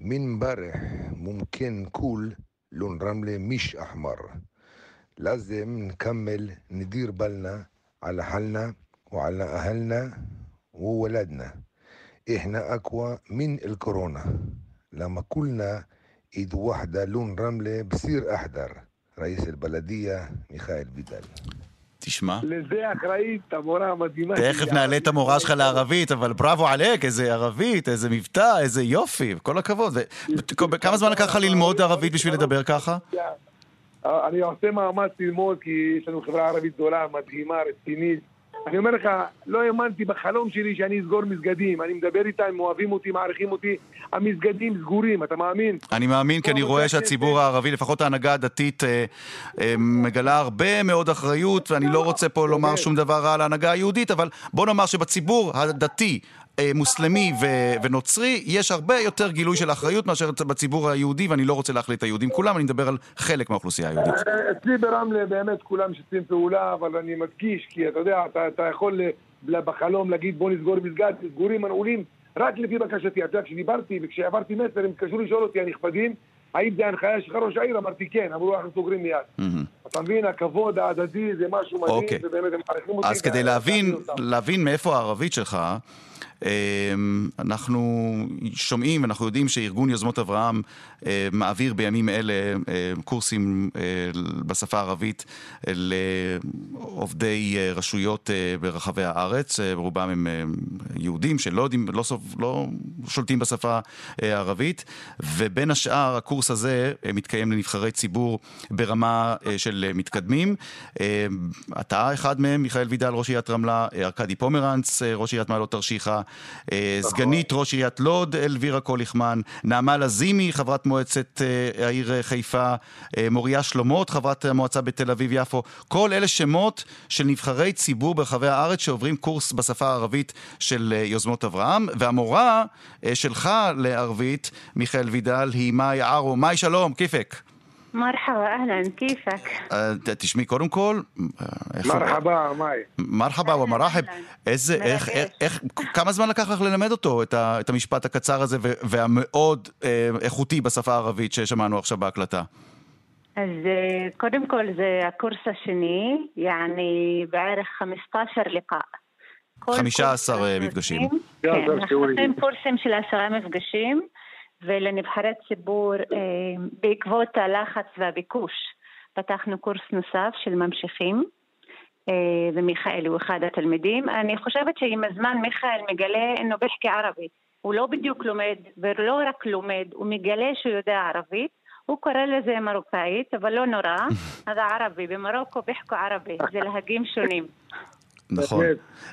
من امبارح ممكن نقول لون رملة مش أحمر. لازم نكمل ندير بالنا على حالنا وعلى أهلنا وولادنا. إحنا أقوى من الكورونا. لما كلنا إيد واحدة لون رملة بصير أحضر رئيس البلدية ميخائيل فيدال תשמע. לזה אחראית המורה המדהימה. תכף נעלה את המורה שלך לערבית, אבל בראבו עלק, איזה ערבית, איזה מבטא, איזה יופי, כל הכבוד. כמה זמן לקח לך ללמוד ערבית בשביל לדבר ככה? אני עושה מאמץ ללמוד, כי יש לנו חברה ערבית גדולה, מדהימה, רצינית. אני אומר לך, לא האמנתי בחלום שלי שאני אסגור מסגדים. אני מדבר איתם, הם אוהבים אותי, מעריכים אותי. המסגדים סגורים, אתה מאמין? אני מאמין, כי אני רואה שהציבור הערבי, לפחות ההנהגה הדתית, אה, אה, מגלה הרבה מאוד אחריות, ואני לא רוצה פה לומר שום דבר רע על ההנהגה היהודית, אבל בוא נאמר שבציבור הדתי, מוסלמי ו- ונוצרי, יש הרבה יותר גילוי של אחריות מאשר בציבור היהודי, ואני לא רוצה להחליט את היהודים כולם, אני מדבר על חלק מהאוכלוסייה היהודית. אה, אצלי ברמלה באמת כולם משתפים פעולה, אבל אני מדגיש, כי אתה יודע, אתה, אתה יכול ל- בחלום להגיד בוא נסגור מסגד, סגורים מנעולים, רק לפי בקשתי. אתה יודע, כשדיברתי וכשעברתי מסר, הם התקשרו לשאול אותי, הנכבדים, האם זה הנחיה שלך ראש העיר? אמרתי כן, אמרו אנחנו סוגרים מיד. אתה מבין, הכבוד ההדדי זה משהו מדהים, אוקיי. ובאמת הם מעריכים אותי. אז כדי להבין. להבין מאיפה הערבית שלך, אמ, אנחנו שומעים ואנחנו יודעים שארגון יוזמות אברהם אה, מעביר בימים אלה אה, קורסים אה, בשפה הערבית לעובדי רשויות ברחבי הארץ, רובם הם יהודים שלא יודעים, לא, סוף- לא שולטים בשפה הערבית, ובין השאר הקורס הזה מתקיים לנבחרי ציבור ברמה אה, של אה, מתקדמים. אה, אתה אחד מהם, מיכאל וידל, ראש עיריית רמלה, אה, ארכדי פומרנץ, ראש עיריית מעלות תרשיחא, אה, סגנית ראש עיריית לוד, אלבירה קוליכמן, נעמה לזימי, חברת מועצת העיר חיפה, מוריה שלומות, חברת המועצה בתל אביב-יפו. כל אלה שמות של נבחרי ציבור ברחבי הארץ שעוברים קורס בשפה הערבית של יוזמות אברהם, והמורה שלך לערבית, מיכאל וידל, היא מאי ערו. מאי שלום, כיפק. مرحبا اهلا كيفك؟ أه تشمي كورم كول مرحبا מאי. מרחבה ומרחב. איזה, איך, איך, איך, כמה זמן לקח לך ללמד אותו, את, ה, את המשפט הקצר הזה והמאוד אה, איכותי בשפה הערבית ששמענו עכשיו בהקלטה? אז אה, קודם כל זה הקורס השני, יעני בערך 15 ליקה. 15 מפגשים. כן, אנחנו עושים קורסים של עשרה מפגשים. ולנבחרי ציבור, אה, בעקבות הלחץ והביקוש, פתחנו קורס נוסף של ממשיכים. אה, ומיכאל הוא אחד התלמידים. אני חושבת שעם הזמן מיכאל מגלה אינו בחקי ערבי. הוא לא בדיוק לומד, ולא רק לומד, הוא מגלה שהוא יודע ערבית. הוא קורא לזה מרוקאית, אבל לא נורא. אז ערבי, במרוקו ביחקו ערבי, זה להגים שונים. נכון.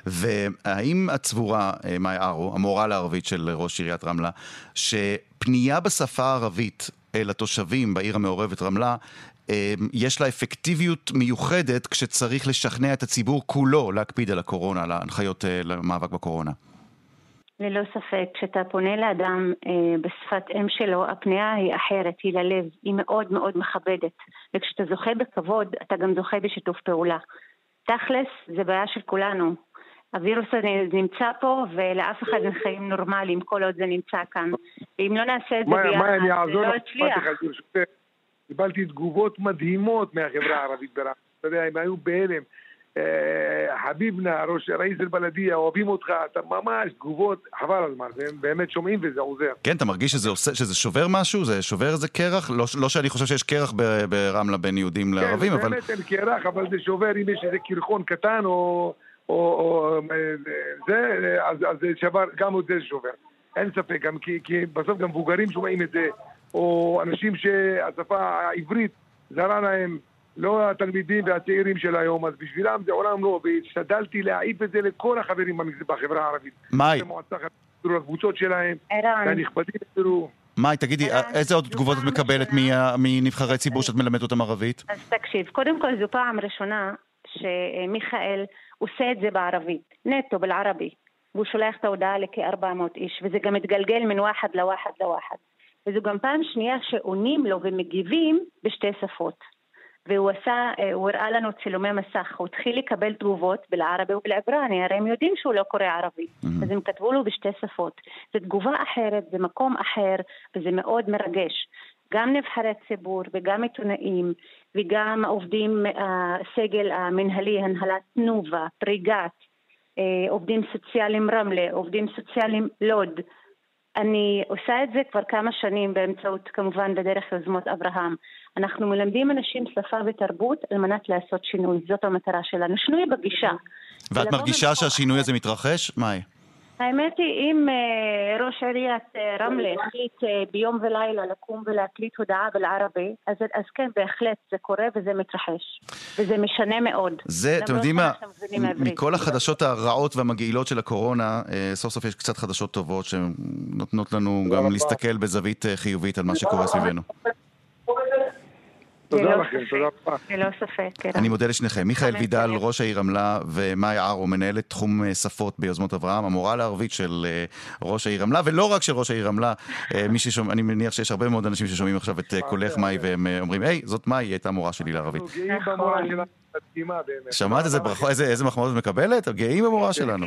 והאם את סבורה, אה, מאי ערו, המורה לערבית של ראש עיריית רמלה, שפנייה בשפה הערבית אל התושבים בעיר המעורבת רמלה, אה, יש לה אפקטיביות מיוחדת כשצריך לשכנע את הציבור כולו להקפיד על הקורונה, על ההנחיות אה, למאבק בקורונה? ללא ספק, כשאתה פונה לאדם אה, בשפת אם שלו, הפנייה היא אחרת, היא ללב, היא מאוד מאוד מכבדת. וכשאתה זוכה בכבוד, אתה גם זוכה בשיתוף פעולה. תכלס, זה בעיה של כולנו. הווירוס הזה נמצא פה, ולאף אחד אין חיים נורמליים כל עוד זה נמצא כאן. ואם לא נעשה את זה ביחד, זה לא יצליח. קיבלתי תגובות מדהימות מהחברה הערבית ברמלה. אתה יודע, הם היו בהלם. אה, חביבנה, ראש ראיס אל-בלדיה, אוהבים אותך, אתה ממש תגובות, חבל על הזמן, והם באמת שומעים וזה עוזר. כן, אתה מרגיש שזה, עושה, שזה שובר משהו? זה שובר איזה קרח? לא, לא שאני חושב שיש קרח ברמלה בין יהודים לערבים, כן, אבל... באמת אין קרח, אבל זה שובר אם יש איזה קרחון קטן או... או, או אה, זה, אז, אז זה שבר, גם את זה שובר. אין ספק, גם כי, כי בסוף גם מבוגרים שומעים את זה, או אנשים שהשפה העברית זרה להם, לא התלמידים והצעירים של היום, אז בשבילם זה עולם לא, והשתדלתי להעיף את זה לכל החברים בחברה הערבית. מאי. הקבוצות שלהם. והנכבדים, תראו. מאי, תגידי, איזה עוד תגובות את מקבלת מנבחרי ציבור שאת מלמדת אותם ערבית? אז תקשיב, קודם כל זו פעם ראשונה שמיכאל עושה את זה בערבית, נטו בלערבי, והוא שולח את ההודעה לכ-400 איש, וזה גם מתגלגל מן ואחד לוואחד לוואחד. וזו גם פעם שנייה שעונים לו ומגיבים בשתי שפות. והוא עשה, אה, הוא הראה לנו צילומי מסך, הוא התחיל לקבל תגובות בלערבי ובלעברני, הרי הם יודעים שהוא לא קורא ערבית, אז הם כתבו לו בשתי שפות. זו תגובה אחרת, זה מקום אחר, וזה מאוד מרגש. גם נבחרי ציבור וגם עיתונאים וגם עובדים, הסגל המנהלי, הנהלת תנובה, פריגת, אה, עובדים סוציאליים רמלה, עובדים סוציאליים לוד. אני עושה את זה כבר כמה שנים באמצעות, כמובן, בדרך יוזמות אברהם. אנחנו מלמדים אנשים שפה ותרבות על מנת לעשות שינוי, זאת המטרה שלנו. שינוי בגישה. ואת מרגישה שהשינוי הזה מתרחש? מאי. האמת היא, אם אה, ראש עיריית אה, רמלה החליט אה, ביום ולילה לקום ולהקליט הודעה בלערבי, אז, אז כן, בהחלט זה קורה וזה מתרחש. וזה משנה מאוד. זה, אתם למרות יודעים מה. מכל החדשות הרעות והמגעילות של הקורונה, סוף סוף יש קצת חדשות טובות שנותנות לנו גם להסתכל בזווית חיובית על מה שקורה סביבנו. תודה לכם. תודה רבה. ללא ספק, כן. אני מודה לשניכם. מיכאל וידל. ראש העיר רמלה, ומאי ערו, מנהלת תחום אה, שפות ביוזמות אברהם, המורה לערבית של אה, ראש העיר רמלה, ולא רק של ראש העיר רמלה, אה, מי ששומע, אני מניח שיש הרבה מאוד אנשים ששומעים עכשיו את קולך מאי, והם אומרים, היי, זאת מאי, היא הייתה מורה שלי לערבית. אנחנו גאים במורה שלנו, מדהימה באמת. שמעת איזה ברכות, איזה- איזה מחמאות את מקבלת? גאים במורה שלנו.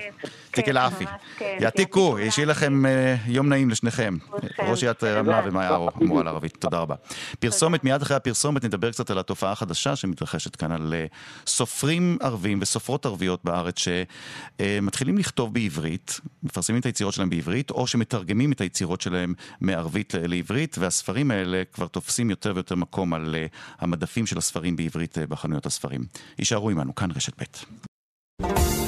תיקי לעפי. ממש כן. יעתיקו, שיהיה לכם אה, יום נעים לשניכם. ראש עיריית רמלה ומאי ערו, המורה לערבית. תודה רבה. פרסומת, מיד אחרי הפרסומת נדבר קצת על התופעה החדשה שמתרחשת כאן, על אה, סופרים ערבים וסופרות ערביות בארץ שמתחילים לכתוב בעברית, מפרסמים את היצירות שלהם בעברית, או שמתרגמים את היצירות שלהם מערבית לעברית, והספרים האלה כבר תופסים יותר ויותר מקום על אה, המדפים של הספרים בעברית אה, בחנויות הספרים. יישארו עמנו, כאן רשת ב'.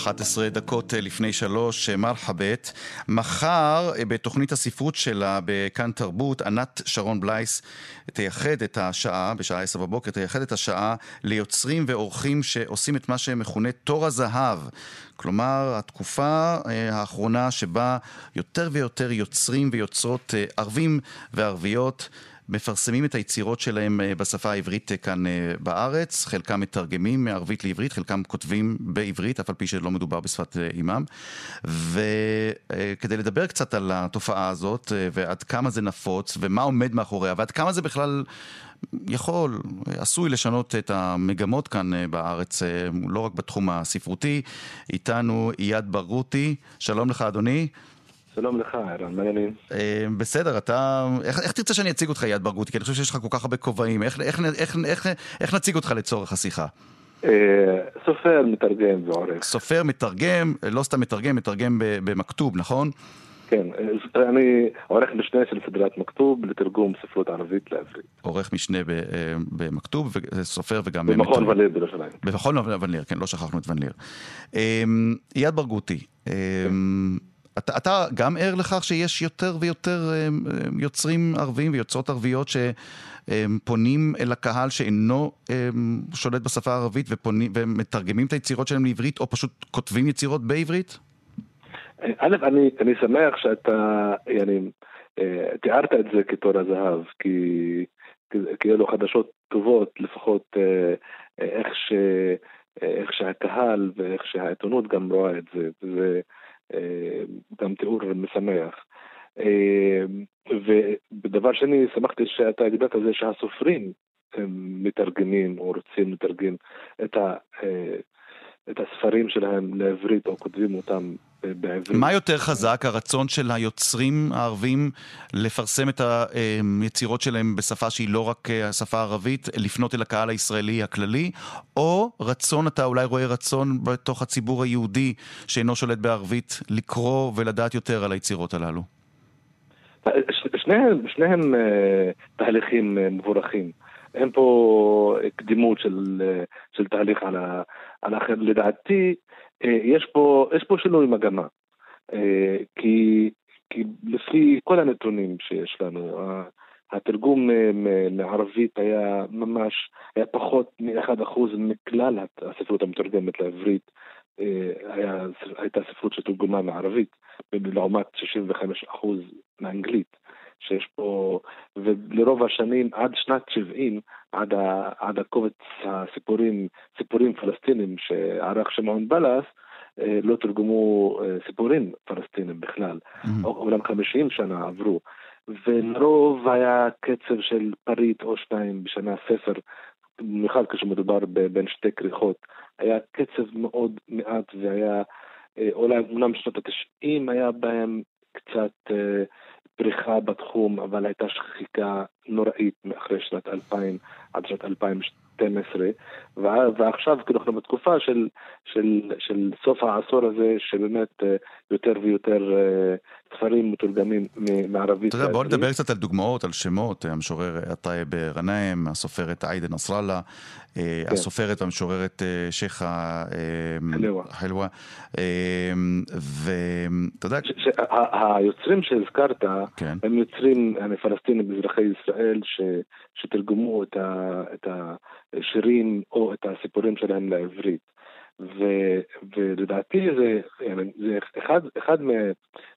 11 דקות אה, לפני שלוש, אה, מרחבת. מחר אה, בתוכנית הספרות שלה בכאן תרבות, ענת שרון בלייס תייחד את השעה, בשעה עשר בבוקר, תייחד את השעה ליוצרים ואורחים שעושים את מה שמכונה תור הזהב. כלומר, התקופה האחרונה שבה יותר ויותר יוצרים ויוצרות ערבים וערביות מפרסמים את היצירות שלהם אה, בשפה העברית אה, כאן אה, בארץ, חלקם מתרגמים מערבית לעברית, חלקם כותבים בעברית, אף על פי שלא מדובר בשפת אימם. וכדי לדבר קצת על התופעה הזאת, ועד כמה זה נפוץ, ומה עומד מאחוריה, ועד כמה זה בכלל... יכול, עשוי לשנות את המגמות כאן בארץ, לא רק בתחום הספרותי. איתנו אייד ברגותי, שלום לך אדוני. שלום לך, ערן, מה העניינים? אה, בסדר, אתה... איך, איך תרצה שאני אציג אותך, יד ברגותי? כי אני חושב שיש לך כל כך הרבה כובעים. איך, איך, איך, איך, איך נציג אותך לצורך השיחה? אה, סופר, מתרגם ועורך. סופר, מתרגם, לא סתם מתרגם, מתרגם במכתוב, נכון? כן, אה, אני עורך משנה של סדרת מכתוב לתרגום ספרות ערבית לעברית. עורך משנה במכתוב, וסופר וגם... במכון. וליר בירושלים. במכון ון ליר, כן, לא שכחנו את ון ליר. אמ, אייד ברגותי, אמ, אתה, אתה גם ער לכך שיש יותר ויותר אמ, אמ, יוצרים ערבים ויוצרות ערביות שפונים אל הקהל שאינו שולט בשפה הערבית ופונים, ומתרגמים את היצירות שלהם לעברית, או פשוט כותבים יצירות בעברית? א', אני, אני שמח שאתה, אה, תיארת את זה כתור הזהב, כי, כי, אלו חדשות טובות, לפחות אה, אה, איך, ש, אה, איך שהקהל ואיך שהעיתונות גם רואה את זה, אה, גם תיאור משמח. אה, ודבר שני, שמחתי שאתה הגדת זה שהסופרים הם מתרגמים או רוצים לתרגם את, ה, אה, את הספרים שלהם לעברית או כותבים אותם בעברית. מה יותר חזק, הרצון של היוצרים הערבים לפרסם את היצירות שלהם בשפה שהיא לא רק אה, השפה הערבית, לפנות אל הקהל הישראלי הכללי, או רצון, אתה אולי רואה רצון בתוך הציבור היהודי שאינו שולט בערבית, לקרוא ולדעת יותר על היצירות הללו? שניהם, שניהם אה, תהליכים אה, מבורכים. אין פה קדימות של, אה, של תהליך על, ה, על האחר. לדעתי, אה, יש פה, יש פה שינוי מגמה. אה, כי, כי לפי כל הנתונים שיש לנו, התרגום אה, מערבית היה ממש, היה פחות מ-1% מכלל הספרות המתורגמת לעברית. אה, הייתה ספרות שתורגמה מערבית, לעומת 65% מאנגלית. שיש פה, ולרוב השנים, עד שנת 70, עד, ה, עד הקובץ הסיפורים, סיפורים פלסטינים שערך שמעון בלס, אה, לא תורגמו אה, סיפורים פלסטינים בכלל. אומנם 50 שנה עברו, ולרוב היה קצב של פריט או שניים בשנה ספר, במיוחד כשמדובר בין שתי כריכות. היה קצב מאוד מעט והיה, אה, אולי אומנם שנות התשעים היה בהם קצת פריחה בתחום, אבל הייתה שחיקה נוראית מאחרי שנת 2000 עד שנת 2012, וע- ועכשיו כאילו אנחנו בתקופה של, של, של סוף העשור הזה, שבאמת אה, יותר ויותר אה, ספרים מתורגמים מערבית. אתה יודע, בוא. נדבר קצת על דוגמאות, על שמות, המשורר עטאייב גנאים, הסופרת עאידה נסראללה, אה, כן. הסופרת והמשוררת אה, שייחה אה, חלווה. אה, ואתה יודע, היוצרים שהזכרת, כן. הם יוצרים פלסטינים אזרחי ישראל שתרגמו את השירים או את הסיפורים שלהם לעברית. ו- ולדעתי זה, זה אחד, אחד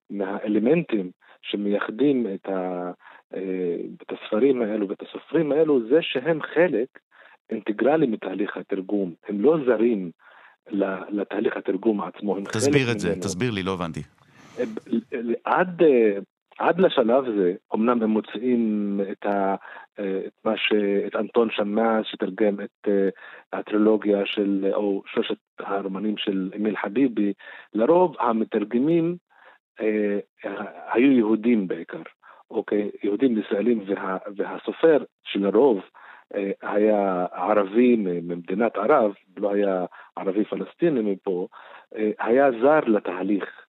מהאלמנטים שמייחדים את, ה, אה, את הספרים האלו ואת הסופרים האלו, זה שהם חלק אינטגרלי מתהליך התרגום. הם לא זרים לתהליך התרגום עצמו, תסביר את זה, תסביר לי, לא הבנתי. עד, עד לשלב זה, אמנם הם מוצאים את, ה, את מה ש... את אנטון שמאס שתרגם את הטרילוגיה של, או שלושת הרומנים של אמיל חביבי, לרוב המתרגמים אה, היו יהודים בעיקר, אוקיי? יהודים ישראלים, וה, והסופר שלרוב אה, היה ערבי ממדינת ערב, לא היה ערבי פלסטיני מפה, אה, היה זר לתהליך.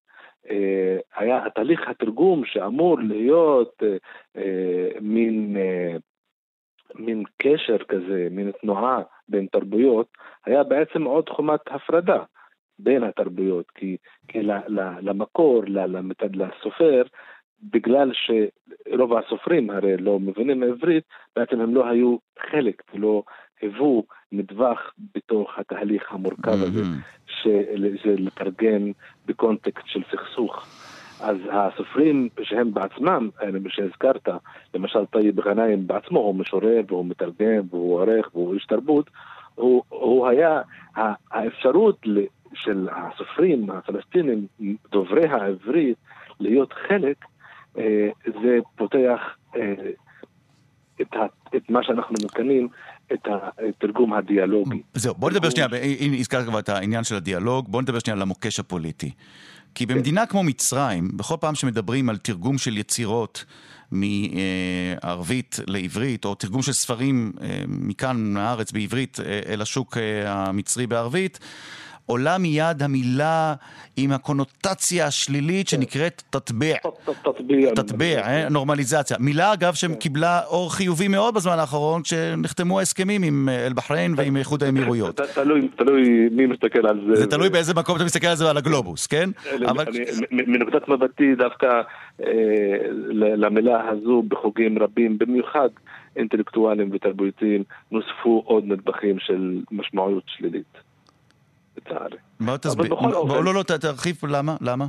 אה, היה התהליך התרגום שאמור להיות מין, מין קשר כזה, מין תנועה בין תרבויות, היה בעצם עוד חומת הפרדה בין התרבויות, כי, כי למקור, לסופר, בגלל שרוב הסופרים הרי לא מבינים עברית, בעצם הם לא היו חלק ולא היוו נדבך בתוך התהליך המורכב הזה, שזה לתרגם בקונטקסט של סכסוך. אז הסופרים שהם בעצמם, שהזכרת, למשל טייב גנאים בעצמו, הוא משורר והוא מתרגם והוא עורך והוא איש תרבות, הוא, הוא היה האפשרות של הסופרים הפלסטינים דוברי העברית להיות חלק אה, זה פותח אה, את, את מה שאנחנו מכנים את התרגום הדיאלוגי. זהו, בוא נדבר שנייה, אם הזכרת כבר את העניין של הדיאלוג, בוא נדבר שנייה על המוקש הפוליטי. כי במדינה כמו מצרים, בכל פעם שמדברים על תרגום של יצירות מערבית לעברית, או תרגום של ספרים אה, מכאן, מהארץ, בעברית, אל השוק המצרי בערבית, עולה מיד המילה עם הקונוטציה השלילית שנקראת תטביע. תטביע, אה? נורמליזציה. מילה אגב שקיבלה אור חיובי מאוד בזמן האחרון כשנחתמו ההסכמים עם אה, אל-בחריין ועם איחוד האמירויות. תלוי מי מסתכל על זה. זה תלוי באיזה מקום אתה מסתכל על זה על הגלובוס, כן? מנקודת מבטי דווקא אה, למילה הזו בחוגים רבים, במיוחד אינטלקטואלים ותרבותיים, נוספו עוד נדבכים של משמעויות שלילית. לצערי. בוא תסביר, לא, לא, תרחיב, למה? למה?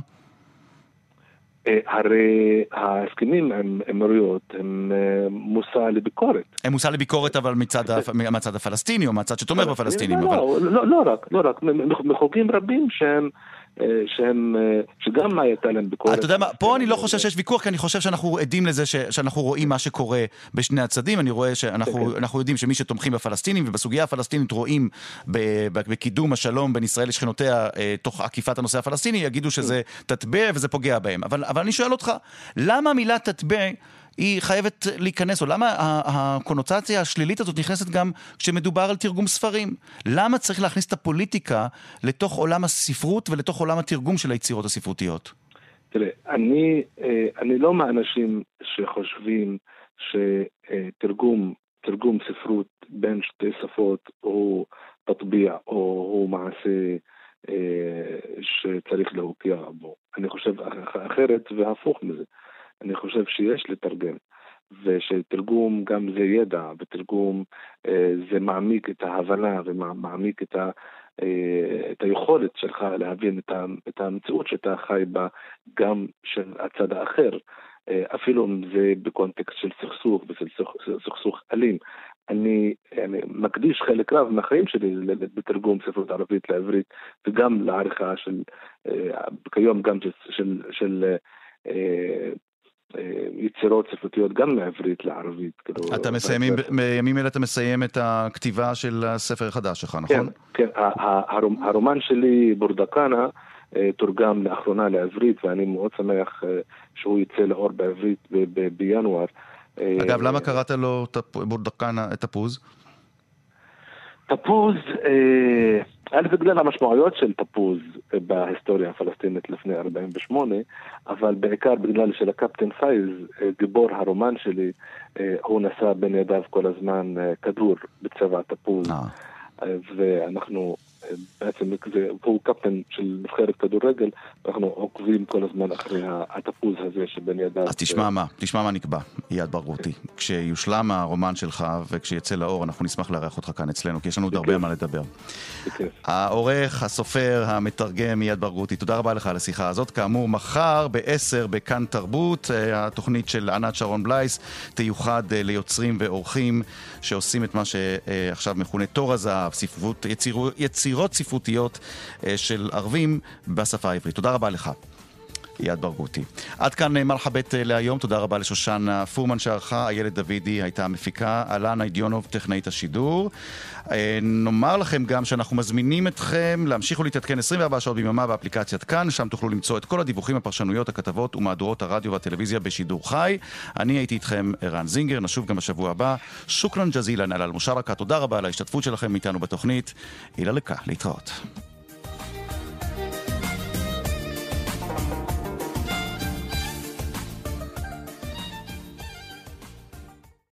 אה, הרי ההסכמים עם אמירויות הם אה, מושא לביקורת. הם מושא לביקורת אבל מצד הפלסטיני או מהצד שתומך בפלסטינים. לא, לא, לא רק, לא רק, מחוקים רבים שהם אה, שהם, אה, שגם הייתה להם ביקורת. אתה יודע מה, פה אני לא חושב שיש ויכוח, כי אני חושב שאנחנו עדים לזה ש, שאנחנו רואים מה שקורה בשני הצדדים. אני רואה שאנחנו כן, כן. יודעים שמי שתומכים בפלסטינים ובסוגיה הפלסטינית רואים בקידום השלום בין ישראל לשכנותיה אה, תוך עקיפת הנושא הפלסטיני, יגידו שזה תטבע וזה פוגע בהם. אבל, אבל אני שואל אותך, למה המילה תטבע... היא חייבת להיכנס, או למה הקונוטציה השלילית הזאת נכנסת גם כשמדובר על תרגום ספרים? למה צריך להכניס את הפוליטיקה לתוך עולם הספרות ולתוך עולם התרגום של היצירות הספרותיות? תראה, אני, אה, אני לא מהאנשים שחושבים שתרגום תרגום ספרות בין שתי שפות הוא תטביע או הוא מעשה אה, שצריך להוקיע בו. אני חושב אחרת והפוך מזה. אני חושב שיש לתרגם, ושתרגום גם זה ידע, ותרגום אה, זה מעמיק את ההבנה ומעמיק את, ה, אה, את היכולת שלך להבין את, המציאות שאתה חי בה, גם של הצד האחר. אה, אפילו אם זה בקונטקסט של סכסוך ושל סכסוך אלים. אני, אני מקדיש חלק רב מהחיים שלי בתרגום ספרות ערבית לעברית וגם לעריכה של, כיום גם של, של, של יצירות ספרותיות גם מעברית לערבית. כאילו, אתה מסיים, בימים אלה אתה מסיים את הכתיבה של הספר החדש שלך, נכון? כן, כן. הרומן שלי, בורדקנה, אה, תורגם לאחרונה לעברית, ואני מאוד שמח אה, שהוא יצא לאור בעברית בינואר. אגב, למה קראת לו בורדקנה, תפוז? תפוז, א', בגלל המשמעויות של תפוז בהיסטוריה הפלסטינית לפני 48, אבל בעיקר בגלל שלקפטן פייז, גיבור הרומן שלי, הוא נשא בין ידיו כל הזמן כדור בצבע תפוז. ואנחנו בעצם הוא קפטן של נבחרת כדורגל, ואנחנו עוקבים כל הזמן אחרי התפוז הזה שבין ידיו. אז תשמע מה, תשמע מה נקבע, איאד ברגותי. כשיושלם הרומן שלך וכשיצא לאור, אנחנו נשמח לארח אותך כאן אצלנו, כי יש לנו עוד הרבה מה לדבר. העורך, הסופר, המתרגם אייד ברגותי, תודה רבה לך על השיחה הזאת. כאמור, מחר ב-10 בכאן תרבות, אה, התוכנית של ענת שרון בלייס תיוחד אה, ליוצרים ואורחים שעושים את מה שעכשיו מכונה תור הזהב, ספרות, יציר, יצירות ספרותיות אה, של ערבים בשפה העברית. תודה רבה לך. אייד ברגותי. עד כאן מרחבת להיום, תודה רבה לשושנה פורמן שערכה, איילת דוידי הייתה המפיקה, אלנה אידיונוב טכנאית השידור. נאמר לכם גם שאנחנו מזמינים אתכם להמשיך ולהתעדכן 24 שעות ביממה באפליקציית כאן, שם תוכלו למצוא את כל הדיווחים, הפרשנויות, הכתבות ומהדורות הרדיו והטלוויזיה בשידור חי. אני הייתי איתכם ערן זינגר, נשוב גם בשבוע הבא. שוכרן ג'זילן על אל-מושרקה, תודה רבה על ההשתתפות שלכם איתנו בתוכנית. הילה לקה, להתראות.